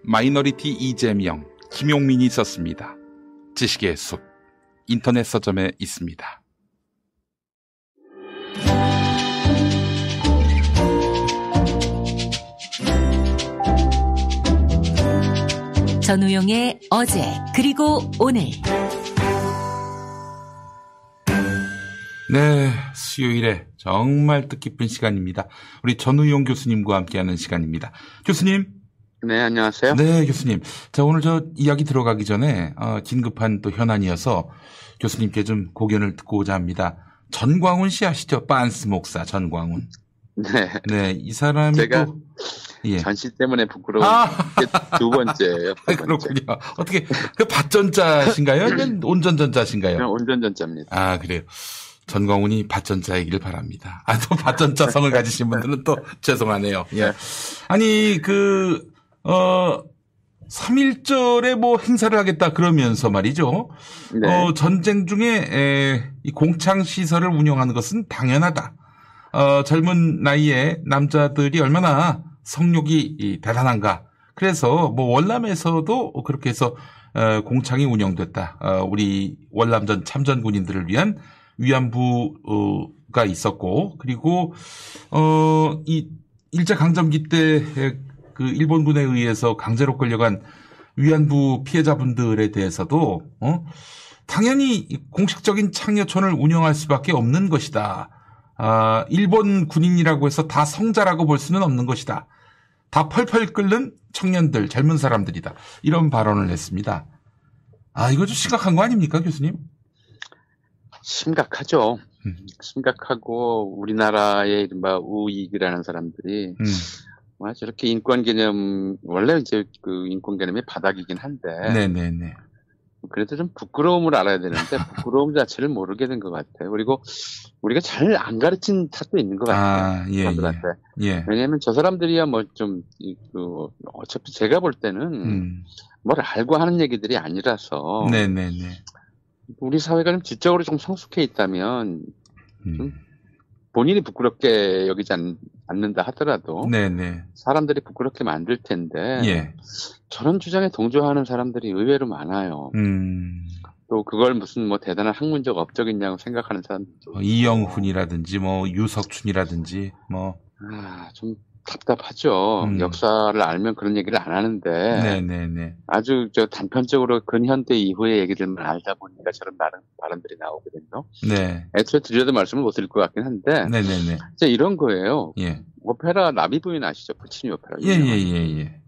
마이너리티 이재명, 김용민이 썼습니다. 지식의 숲, 인터넷 서점에 있습니다. 전우용의 어제 그리고 오늘 네, 수요일에 정말 뜻깊은 시간입니다. 우리 전우용 교수님과 함께하는 시간입니다. 교수님. 네, 안녕하세요. 네, 교수님. 자, 오늘 저 이야기 들어가기 전에 어, 긴급한 또 현안이어서 교수님께 좀 고견을 듣고자 합니다. 전광훈 씨 아시죠? 빤스 목사 전광훈. 네. 네, 이 사람이 제가 또 예. 전시 때문에 부끄러운 아! 게두 번째예요. 두 번째. 그렇군요. 어떻게 그 밭전자신가요? 아니면 온전전자신가요? 온전전자입니다. 아, 그래요. 전광훈이 밭전자이기를 바랍니다. 아, 또 밭전자 성을 가지신 분들은 또 죄송하네요. 예. 아니, 그, 어, 3.1절에 뭐 행사를 하겠다 그러면서 말이죠. 네. 어, 전쟁 중에 에, 이 공창 시설을 운영하는 것은 당연하다. 어, 젊은 나이에 남자들이 얼마나 성욕이 이 대단한가. 그래서 뭐 월남에서도 그렇게 해서 어, 공창이 운영됐다. 어, 우리 월남전 참전 군인들을 위한 위안부가 있었고 그리고 어, 이 일제 강점기 때 그 일본군에 의해서 강제로 끌려간 위안부 피해자분들에 대해서도 어? 당연히 이 공식적인 창녀촌을 운영할 수밖에 없는 것이다. 아, 일본 군인이라고 해서 다 성자라고 볼 수는 없는 것이다. 다 펄펄 끓는 청년들, 젊은 사람들이다. 이런 발언을 했습니다. 아, 이거 좀 심각한 거 아닙니까, 교수님? 심각하죠. 음. 심각하고 우리나라의 이른바 우익이라는 사람들이 음. 와 저렇게 인권 개념 원래 이제 그 인권 개념이 바닥이긴 한데 네네네. 그래도 좀 부끄러움을 알아야 되는데 부끄러움 자체를 모르게 된 것 같아요. 그리고 우리가 잘 안 가르친 탓도 있는 것 같아요. 아, 예, 사람들한테. 예. 예. 왜냐하면 저 사람들이야 뭐좀 그 어차피 제가 볼 때는 음. 뭘 알고 하는 얘기들이 아니라서 네네네. 우리 사회가 좀 지적으로 좀 성숙해 있다면 음. 좀 본인이 부끄럽게 여기지 않, 않는다 하더라도 네네. 사람들이 부끄럽게 만들 텐데 예. 저런 주장에 동조하는 사람들이 의외로 많아요. 음. 또 그걸 무슨 뭐 대단한 학문적 업적이냐고 생각하는 사람들도 뭐 이영훈이라든지 뭐 유석춘이라든지 뭐 아, 좀 답답하죠. 음. 역사를 알면 그런 얘기를 안 하는데 네네네. 아주 저 단편적으로 근현대 이후의 얘기들만 알다 보니까 저런 발언, 발언들이 나오거든요. 네. 애초에 드려도 말씀을 못 드릴 것 같긴 한데 네네네. 진짜 이런 거예요. 예. 오페라 나비 부인 아시죠? puccini 오페라. 예, 예, 예, 예.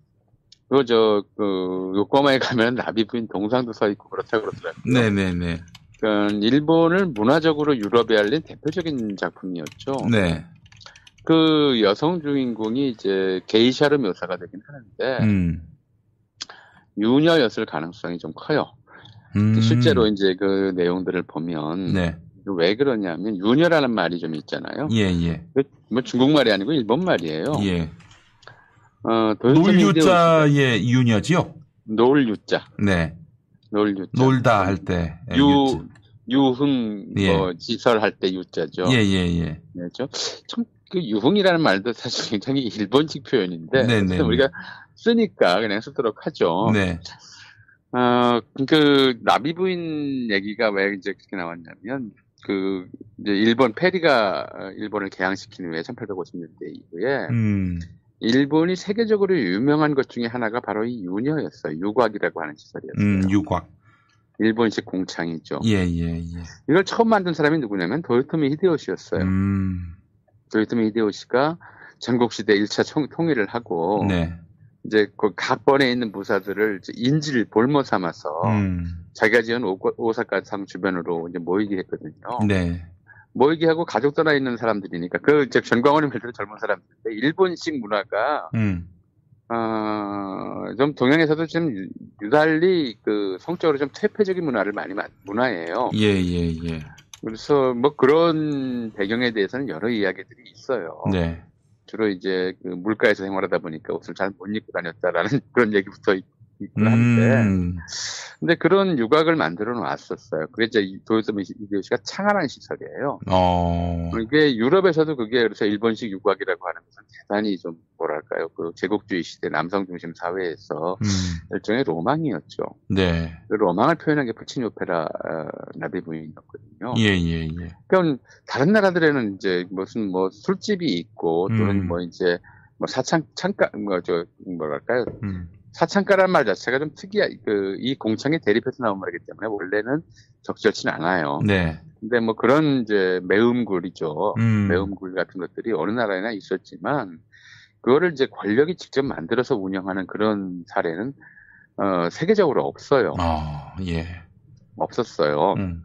그거 저, 그, 요코마에 가면 나비 부인 동상도 서 있고 그렇다고 그러더라고요. 네네네. 그러니까 일본을 문화적으로 유럽에 알린 대표적인 작품이었죠. 네. 그 여성 주인공이 이제 게이샤로 묘사가 되긴 하는데 음. 유녀였을 가능성이 좀 커요. 음. 실제로 이제 그 내용들을 보면 네. 왜 그러냐면 유녀라는 말이 좀 있잖아요. 예, 예. 그뭐 중국말이 아니고 일본 말이에요. 예. 어, 놀유자의 유녀지요? 놀유자. 네. 놀유자. 놀다 할 때. 예, 유, 유흥, 예. 뭐, 지설할 때 유자죠. 예, 예, 예. 네, 좀, 참, 그 유흥이라는 말도 사실 굉장히 일본식 표현인데. 네, 네, 어쨌든 우리가 쓰니까 그냥 쓰도록 하죠. 네. 어, 그, 나비 부인 얘기가 왜 이제 그렇게 나왔냐면, 그, 이제 일본 페리가 어, 일본을 개항시킨 후에 1850년대 이후에, 음. 일본이 세계적으로 유명한 것 중에 하나가 바로 이 유녀였어요. 유곽이라고 하는 시설이었어요. 음, 유곽. 일본식 공창이죠. 예, 예, 예. 이걸 처음 만든 사람이 누구냐면 도요토미 히데요시였어요. 음. 도요토미 히데요시가 전국시대 1차 총, 통일을 하고, 네. 이제 그 각번에 있는 부사들을 이제 인지를 볼모 삼아서 음. 자기가 지은 오, 오사카상 주변으로 이제 모이게 했거든요. 네. 모이게 하고 가족 떠나 있는 사람들이니까 그 이제 전광훈이 별로 젊은 사람들인데 일본식 문화가 음. 어, 좀 동양에서도 좀 유- 유달리 그 성적으로 좀 퇴폐적인 문화를 많이 만- 문화예요. 예, 예, 예. 그래서 뭐 그런 배경에 대해서는 여러 이야기들이 있어요. 네. 주로 이제 그 물가에서 생활하다 보니까 옷을 잘 못 입고 다녔다라는 그런 얘기부터 있- 있 긴 한데, 음. 근데 그런 유곽을 만들어 놨었어요. 그게 이제 이 도요토미 히데요시가 창안한 시설이에요. 어. 이게 유럽에서도 그게 그래서 일본식 유곽이라고 하는 것은 대단히 좀 뭐랄까요 그 제국주의 시대 남성 중심 사회에서 음. 일종의 로망이었죠. 네. 그 로망을 표현한 게 푸치니 오페라 어, 나비 부인이었거든요. 예, 예, 예. 그러니까 다른 나라들에는 이제 무슨 뭐 술집이 있고 또는 음. 뭐 이제 뭐 사창 창가 뭐 저 뭐랄까요 음. 사창가란 말 자체가 좀 특이한 그이 공창에 대립해서 나온 말이기 때문에 원래는 적절치는 않아요. 네. 근데 뭐 그런 이제 매음굴이죠. 음. 매음굴 같은 것들이 어느 나라에나 있었지만 그거를 이제 권력이 직접 만들어서 운영하는 그런 사례는 어, 세계적으로 없어요. 아, 예. 없었어요. 음.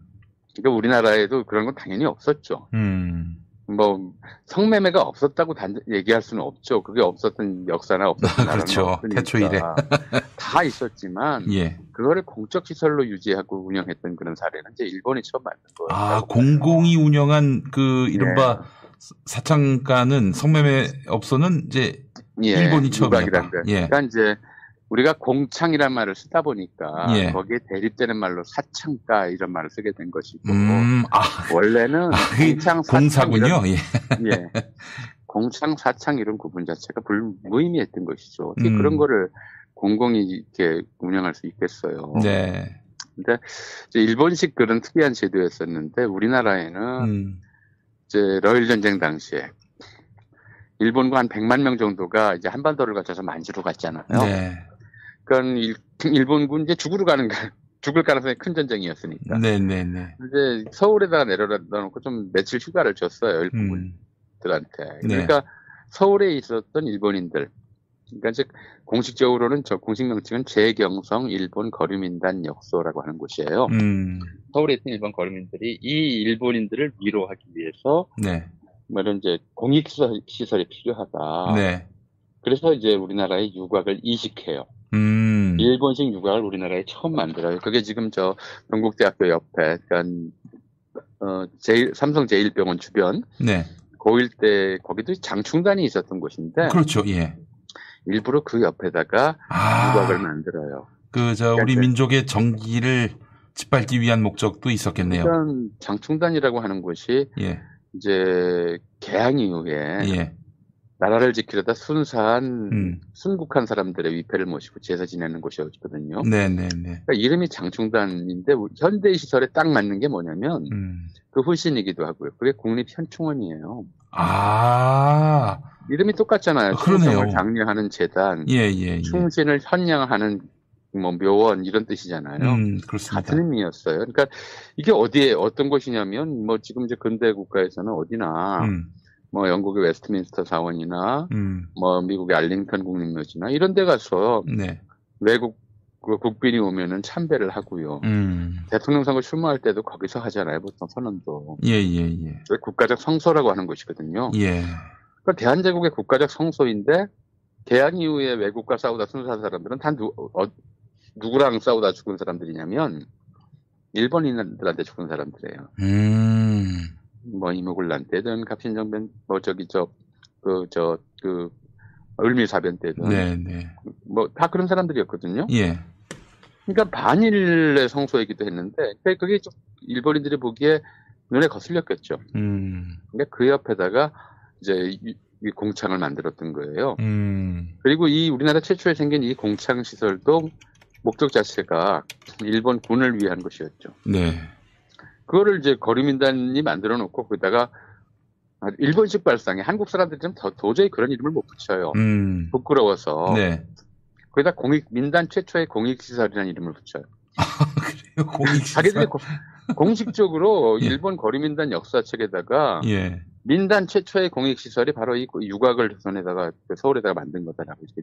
그러니까 우리나라에도 그런 건 당연히 없었죠. 음. 뭐 성매매가 없었다고 단 얘기할 수는 없죠. 그게 없었던 역사나 없었던 나라는 그렇죠. 없으니까 태초 이래. 다 있었지만 예. 그거를 공적 시설로 유지하고 운영했던 그런 사례는 이제 일본이 처음 만든 거예요. 아, 공공이 운영한 그 이른바 사창가는 성매매 업소는 이제 일본이 처음이었다. 유곽이라는 거예요. 예. 그러니까 이제 우리가 공창이란 말을 쓰다 보니까 예. 거기에 대립되는 말로 사창가 이런 말을 쓰게 된 것이고 음, 아, 원래는 그게 공창 사창 공사군요. 이런- 예. 예. 공창 사창 이런 구분 자체가 불, 무의미했던 것이죠. 어떻게 음. 그런 거를 공공이 이렇게 운영할 수 있겠어요. 네. 근데 이제 일본식 그런 특이한 제도였었는데 우리나라에는 음. 이제 러일 전쟁 당시에 일본과 한 100만 명 정도가 이제 한반도를 거쳐서 만주로 갔잖아요. 네. 그러니까 일, 일본군 이제 죽으러 가는 가, 죽을 가능성이 큰 전쟁이었으니까. 네, 네, 네. 이제 서울에다가 내려다 놓고 좀 며칠 휴가를 줬어요 일본군들한테. 네. 그러니까 서울에 있었던 일본인들. 그러니까 이제 공식적으로는 저 공식 명칭은 재경성 일본 거류민단 역소라고 하는 곳이에요. 음. 서울에 있던 일본 거류민들이 이 일본인들을 위로하기 위해서 네. 뭐 이런 이제 공익 시설- 시설이 필요하다. 네. 그래서 이제 우리나라의 유곽을 이식해요. 음. 일본식 유곽을 우리나라에 처음 만들어요. 그게 지금 저 경북대학교 옆에, 그러니까 어 제일 삼성 제일병원 주변 네. 고1 때 거기도 장충단이 있었던 곳인데 그렇죠. 예. 일부러 그 옆에다가 아. 유곽을 만들어요. 그, 저, 우리 민족의 정기를 짓밟기 위한 목적도 있었겠네요. 일단 장충단이라고 하는 곳이 예. 이제 개항 이후에 예. 나라를 지키려다 순사한 음. 순국한 사람들의 위패를 모시고 제사 지내는 곳이었거든요. 네네네. 그러니까 이름이 장충단인데 우리 현대 시설에 딱 맞는 게 뭐냐면 음. 그 후신이기도 하고요. 그게 국립 현충원이에요. 아. 이름이 똑같잖아요. 충성을 장려하는 재단, 예, 예, 예. 충신을 현양하는 뭐 묘원 이런 뜻이잖아요. 음, 그렇습니다. 같은 의미였어요. 그러니까 이게 어디에 어떤 곳이냐면 뭐 지금 이제 근대 국가에서는 어디나 음. 뭐 영국의 웨스트민스터 사원이나 음. 뭐 미국의 알링턴 국립묘지나 이런 데 가서 네. 외국 그 국빈이 오면은 참배를 하고요. 음. 대통령 선거 출마할 때도 거기서 하잖아요. 보통 선언도. 예, 예, 예. 국가적 성소라고 하는 것이거든요. 예. 그러니까 대한제국의 국가적 성소인데 개항 이후에 외국과 싸우다 순사한 사람들은 다 누, 어, 누구랑 싸우다 죽은 사람들이냐면 일본인들한테 죽은 사람들이에요. 음. 뭐 이모굴란 때든 갑신정변 뭐 저기 저 그저그 을미사변 때든 네, 네. 뭐 다 그런 사람들이었거든요. 예. 그러니까 반일의 성소이기도 했는데 그게 좀 일본인들이 보기에 눈에 거슬렸겠죠. 음. 그러니까 그 옆에다가 이제 이, 이 공창을 만들었던 거예요. 음. 그리고 이 우리나라 최초에 생긴 이 공창 시설도 목적 자체가 일본 군을 위한 것이었죠. 네. 그거를 이제 거리민단이 만들어 놓고 거기다가 아, 일본식 발상에 한국 사람들이 좀 더, 도저히 그런 이름을 못 붙여요. 음. 부끄러워서. 네. 거기다 공익 민단 최초의 공익 시설이라는 이름을 붙여요. 공익 시설. 자기들이 고- 공식적으로 일본 거리민단 역사책에다가 예. 민단 최초의 공익 시설이 바로 이 유곽을 조선에다가 그 서울에다가 만든 거다라고 이렇게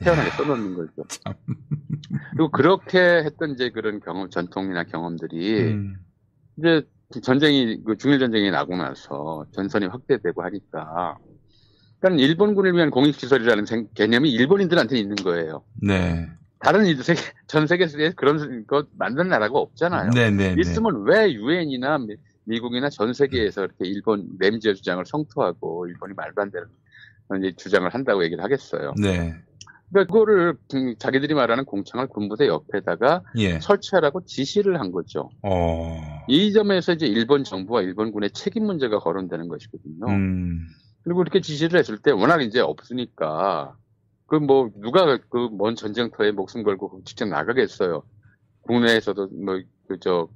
태어나게 써놓는 거죠. 그리고 그렇게 했던 이제 그런 경험, 전통이나 경험들이 음. 이제 전쟁이 그 중일 전쟁이 나고 나서 전선이 확대되고 하니까 그러니까 일본군을 위한 공익시설이라는 생- 개념이 일본인들한테 있는 거예요. 네. 다른 이 세계, 전 세계에 그런 거 만든 나라가 없잖아요. 네, 네, 네. 있으면 왜 유엔이나 미국이나 전 세계에서 이렇게 일본 램지어 주장을 성토하고 일본이 말도 안 되는 주장을 한다고 얘기를 하겠어요. 네. 그러니까 그거를 음, 자기들이 말하는 공창을 군부대 옆에다가 예. 설치하라고 지시를 한 거죠. 어. 이 점에서 이제 일본 정부와 일본군의 책임 문제가 거론되는 것이거든요. 음. 그리고 이렇게 지시를 했을 때 워낙 이제 없으니까 그 뭐 누가 그 먼 전쟁터에 목숨 걸고 직접 나가겠어요. 국내에서도 뭐그저그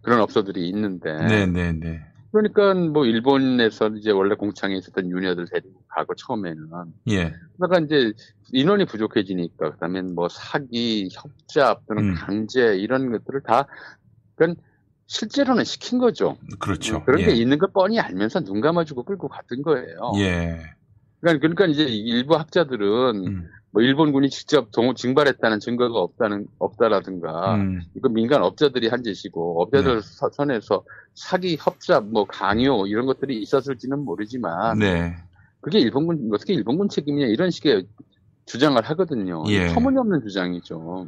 그런 업소들이 있는데 네, 네, 네. 그러니까 뭐 일본에서 이제 원래 공창에 있었던 유녀들 데리고 가고 처음에는 예. 그러다가 이제 인원이 부족해지니까 그다음에 뭐 사기, 협잡 또는 음. 강제 이런 것들을 다 그러니까 실제로는 시킨 거죠. 그렇죠. 그런 예. 게 있는 걸 뻔히 알면서 눈 감아주고 끌고 갔던 거예요. 예. 그러니까, 그러니까 이제 일부 학자들은 음. 뭐 일본군이 직접 동 징발했다는 증거가 없다는 없다라든가 음. 이거 민간 업자들이 한 짓이고 업자들 서- 선에서 사기, 협잡, 뭐 강요 이런 것들이 있었을지는 모르지만 네. 그게 일본군 어떻게 일본군 책임이냐 이런 식의 주장을 하거든요. 예. 터무니없는 주장이죠.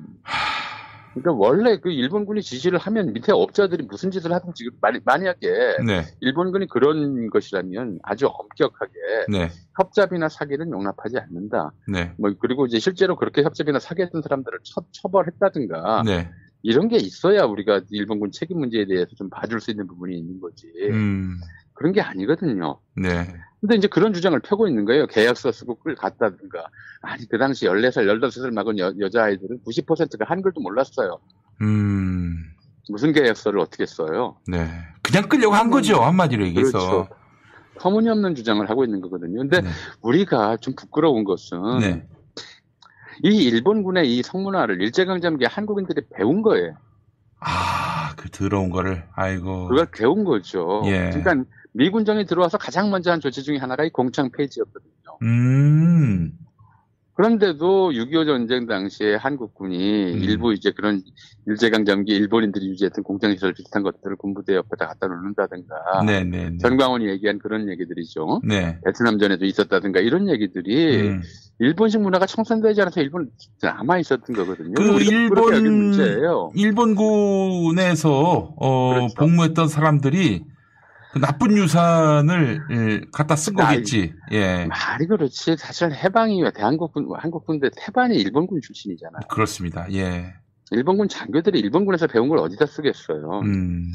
그러니까 원래 그 일본군이 지시를 하면 밑에 업자들이 무슨 짓을 하든지 만- 만약에 네. 일본군이 그런 것이라면 아주 엄격하게 네. 협잡이나 사기는 용납하지 않는다. 네. 뭐 그리고 이제 실제로 그렇게 협잡이나 사기했던 사람들을 처, 처벌했다든가 네. 이런 게 있어야 우리가 일본군 책임 문제에 대해서 좀 봐줄 수 있는 부분이 있는 거지. 음. 그런 게 아니거든요. 네. 근데 이제 그런 주장을 펴고 있는 거예요. 계약서 쓰고 끌 갔다든가. 아니, 그 당시 14살, 15살 먹은 여, 여자아이들은 90%가 한글도 몰랐어요. 음. 무슨 계약서를 어떻게 써요? 네. 그냥 끌려고 한 거죠. 한마디로 얘기해서. 그렇죠. 터무니없는 주장을 하고 있는 거거든요. 근데 네. 우리가 좀 부끄러운 것은 네. 이 일본군의 이 성문화를 일제강점기에 한국인들이 배운 거예요. 아, 그 더러운 거를. 아이고. 그걸 배운 거죠. 예. 그러니까 미 군정이 들어와서 가장 먼저 한 조치 중에 하나가 이 공창 폐지였거든요. 음. 그런데도 6.25 전쟁 당시에 한국군이 음. 일부 이제 그런 일제강점기 일본인들이 유지했던 공장시설 비슷한 것들을 군부대 옆에다 갖다 놓는다든가 네, 네, 네. 전광훈이 얘기한 그런 얘기들이죠. 네. 베트남전에도 있었다든가 이런 얘기들이 음. 일본식 문화가 청산되지 않아서 일본 남아 있었던 거거든요. 그 일본 문제예요. 일본군에서 어, 그렇죠. 복무했던 사람들이 그 나쁜 유산을 예, 갖다 쓴 아, 거겠지. 예. 말이 그렇지. 사실 해방이 대한국군 한국군대 태반이 일본군 출신이잖아 요. 그렇습니다. 예. 일본군 장교들이 일본군에서 배운 걸 어디다 쓰겠어요. 음.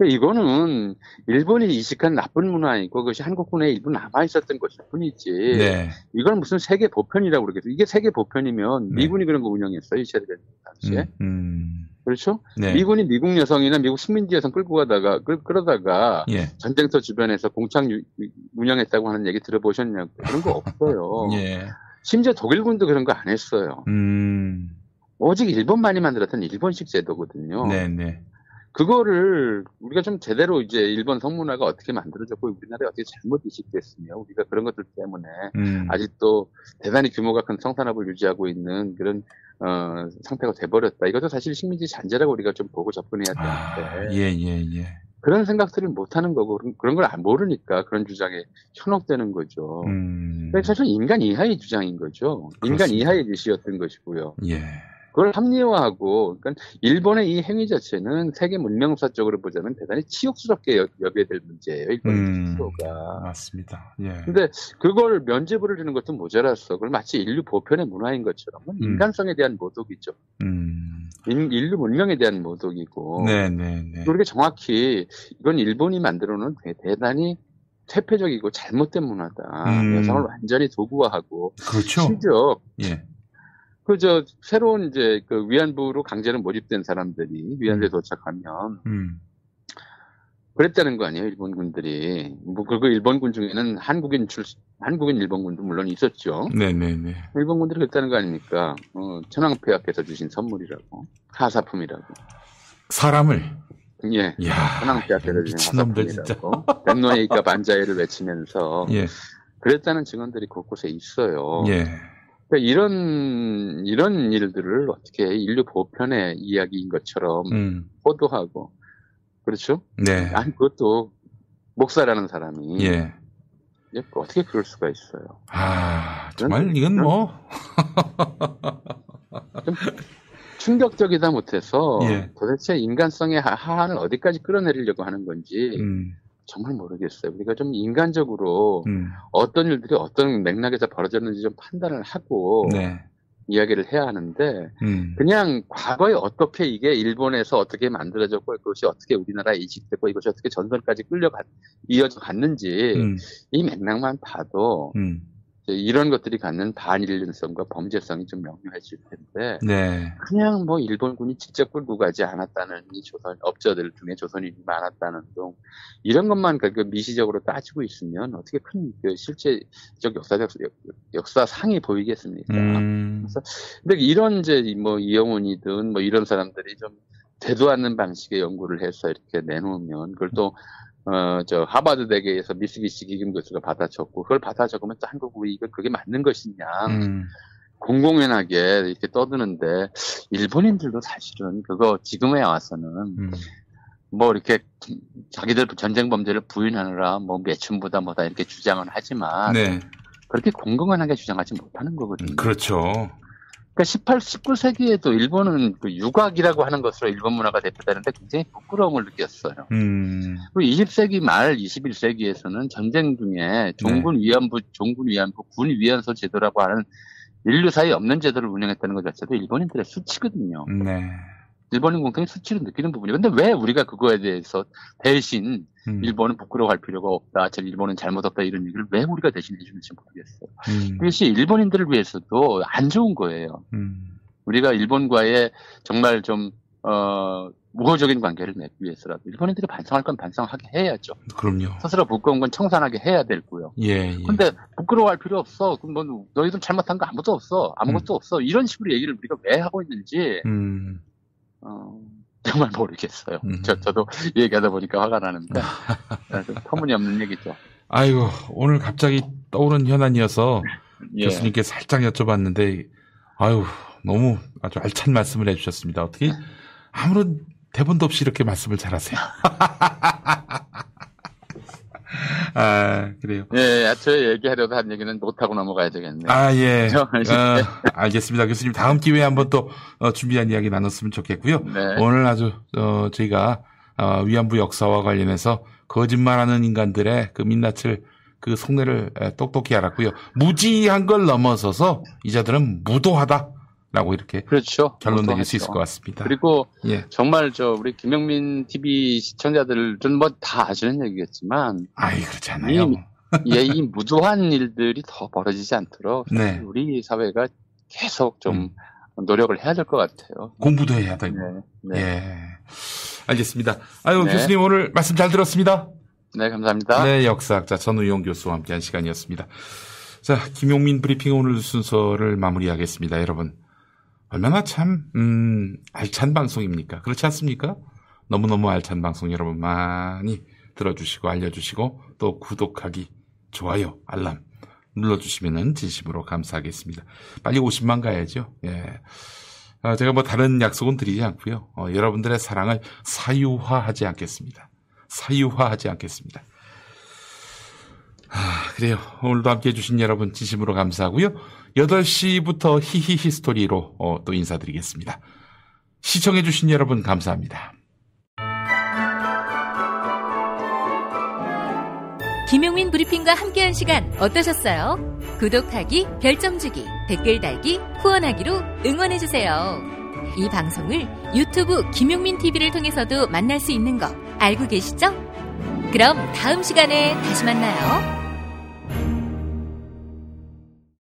그러니까 이거는 일본이 이식한 나쁜 문화이고 그것이 한국군에 일부 남아 있었던 것일 뿐이지. 네. 이건 무슨 세계 보편이라고 그러겠어. 이게 세계 보편이면 네. 미군이 그런 거 운영했어요. 이체들 당시에. 음, 음. 그렇죠? 네. 미군이 미국 여성이나 미국 식민지 여성 끌고 가다가 끌, 끌어다가 예. 전쟁터 주변에서 공창 유- 운영했다고 하는 얘기 들어보셨냐고 그런 거 없어요. 예. 심지어 독일군도 그런 거 안 했어요. 음. 오직 일본만이 만들었던 일본식 제도거든요. 네, 네. 그거를 우리가 좀 제대로 이제 일본 성문화가 어떻게 만들어졌고 우리나라에 어떻게 잘못 이식됐으며 우리가 그런 것들 때문에 음. 아직도 대단히 규모가 큰 성산업을 유지하고 있는 그런 어, 상태가 돼버렸다. 이것도 사실 식민지 잔재라고 우리가 좀 보고 접근해야 되는데 예, 예, 예. 그런 생각들을 못 하는 거고 그런- 그런 걸안 모르니까 그런 주장에 현혹되는 거죠. 음. 사실 인간 이하의 주장인 거죠. 인간 그렇습니다. 이하의 짓이었던 것이고요. 예. 그걸 합리화하고, 그러니까 일본의 이 행위 자체는 세계 문명사적으로 보자면 대단히 치욕스럽게 여, 여겨야 될 문제예요. 일본 음, 스스로가. 맞습니다. 예. 근데 그걸 면죄부를 주는 것도 모자랐어. 그걸 마치 인류 보편의 문화인 것처럼 음. 인간성에 대한 모독이죠. 음. 인, 인류 문명에 대한 모독이고. 네네네. 우리가 정확히 이건 일본이 만들어 놓은 대- 대단히 퇴폐적이고 잘못된 문화다. 음. 여성을 완전히 도구화하고. 그렇죠. 심지어 예. 그 저 새로운 이제 그 위안부로 강제로 몰입된 사람들이 위안부에 도착하면 음. 그랬다는 거 아니에요 일본 군들이 뭐 그리고 일본 군 중에는 한국인 출 한국인 일본 군도 물론 있었죠 네네네. 일본 군들이 그랬다는 거 아닙니까 어, 천황폐하께서 주신 선물이라고 하사품이라고 사람을. 예 이야, 천황폐하께서 주신. 하사품이라고 백노에이가 반자회를 외치면서 예. 그랬다는 증언들이 곳곳에 있어요 예. 그러니까 이런 이런 일들을 어떻게 인류 보편의 이야기인 것처럼 음. 호도하고 그렇죠? 네. 아니 그것도 목사라는 사람이 예. 예, 어떻게 그럴 수가 있어요? 아, 정말 이건 뭐. 충격적이다 못해서 예. 도대체 인간성의 하- 하한을 어디까지 끌어내리려고 하는 건지 음. 정말 모르겠어요. 우리가 좀 인간적으로 음. 어떤 일들이 어떤 맥락에서 벌어졌는지 좀 판단을 하고 네. 이야기를 해야 하는데 음. 그냥 과거에 어떻게 이게 일본에서 어떻게 만들어졌고 그것이 어떻게 우리나라에 이식됐고 이것이 어떻게 전선까지 끌려 가 이어져 갔는지 음. 이 맥락만 봐도 음. 이제 이런 것들이 갖는 반인륜성과 범죄성이 좀 명료해질 텐데 네. 그냥 뭐 일본군이 직접 끌고 가지 않았다는 이 조선 업자들 중에 조선인이 많았다는 등 이런 것만 그- 그 미시적으로 따지고 있으면 어떻게 큰 그 실제적 역사적 역- 역사상이 보이겠습니까? 음. 그래서 근데 이런 이제 뭐 이영훈이든 뭐 이런 사람들이 좀 되도 않는 방식의 연구를 해서 이렇게 내놓으면 그걸 또 어, 저, 하버드 대계에서 미쓰비시 기금 교수가 받아 적고, 그걸 받아 적으면 또 한국이 이거 그게 맞는 것이냐. 음. 공공연하게 이렇게 떠드는데, 일본인들도 사실은 그거 지금에 와서는, 음. 뭐 이렇게 자기들 전쟁 범죄를 부인하느라 뭐 매춘보다 뭐다 이렇게 주장은 하지만, 네. 그렇게 공공연하게 주장하지 못하는 거거든요. 그렇죠. 그러니까 18, 19세기에도 일본은 그 유곽이라고 하는 것으로 일본 문화가 대표되는데 굉장히 부끄러움을 느꼈어요. 음. 그리고 20세기 말 21세기에서는 전쟁 중에 종군 위안부, 종군 위안부, 군 위안소 제도라고 하는 인류 사이에 없는 제도를 운영했다는 것 자체도 일본인들의 수치거든요. 네. 일본인 공통의 수치를 느끼는 부분이에요. 근데 왜 우리가 그거에 대해서 대신 음. 일본은 부끄러워할 필요가 없다, 저 일본은 잘못했다 이런 얘기를 왜 우리가 대신 해주는지 모르겠어요. 음. 그것이 일본인들을 위해서도 안 좋은 거예요. 음. 우리가 일본과의 정말 좀, 어, 우호적인 관계를 맺기 위해서라도 일본인들이 반성할 건 반성하게 해야죠. 그럼요. 스스로 부끄러운 건 청산하게 해야 되고요. 예, 예. 근데 부끄러워할 필요 없어. 그럼 뭐 너희들 잘못한 거 아무것도 없어. 아무것도 없어. 이런 식으로 얘기를 우리가 왜 하고 있는지 음. 어, 정말 모르겠어요. 저, 저도 얘기하다 보니까 화가 나는데 좀 터무니없는 얘기죠. 아이고, 오늘 갑자기 떠오른 현안이어서 예. 교수님께 살짝 여쭤봤는데, 아유, 너무 아주 알찬 말씀을 해주셨습니다. 어떻게 아무런 대본도 없이 이렇게 말씀을 잘하세요. 아, 그래요. 예, 저 얘기하려고 한 얘기는 못하고 넘어가야 되겠네요. 아, 예. 저, 어, 알겠습니다. 교수님, 다음 기회에 한번 또, 어, 준비한 이야기 나눴으면 좋겠고요. 네. 오늘 아주, 어, 저희가, 어, 위안부 역사와 관련해서 거짓말하는 인간들의 그 민낯을, 그 속내를 에, 똑똑히 알았고요. 무지한 걸 넘어서서 이 자들은 무도하다. 라고 이렇게. 그렇죠. 결론 내릴 수. 있을 것 같습니다. 그리고 예. 정말 저 우리 김영민 TV 시청자들은 뭐 다 아시는 얘기겠지만 아이 그렇지 않아요. 이, 예, 이 무도한 일들이 더 벌어지지 않도록 네. 우리 사회가 계속 좀 노력을 해야 될 것 같아요. 공부도 해야 되고. 네. 예. 알겠습니다. 아유, 네. 교수님 오늘 말씀 잘 들었습니다. 네, 감사합니다. 네, 역사학자 전우용 교수와 함께한 시간이었습니다. 자, 김용민 브리핑 오늘 순서를 마무리하겠습니다, 여러분. 얼마나 참, 음, 알찬 방송입니까? 그렇지 않습니까? 너무너무 알찬 방송 여러분 많이 들어주시고 알려주시고 또 구독하기, 좋아요, 알람 눌러주시면 진심으로 감사하겠습니다. 빨리 50만 가야죠. 예. 아, 제가 뭐 다른 약속은 드리지 않고요. 어, 여러분들의 사랑을 사유화하지 않겠습니다. 사유화하지 않겠습니다. 아, 그래요. 오늘도 함께 해주신 여러분 진심으로 감사하고요. 8시부터 히히히 스토리로 어, 또 인사드리겠습니다. 시청해주신 여러분 감사합니다. 김용민 브리핑과 함께한 시간 어떠셨어요? 구독하기, 별점 주기, 댓글 달기, 후원하기로 응원해주세요. 이 방송을 유튜브 김용민 TV를 통해서도 만날 수 있는 거 알고 계시죠? 그럼 다음 시간에 다시 만나요.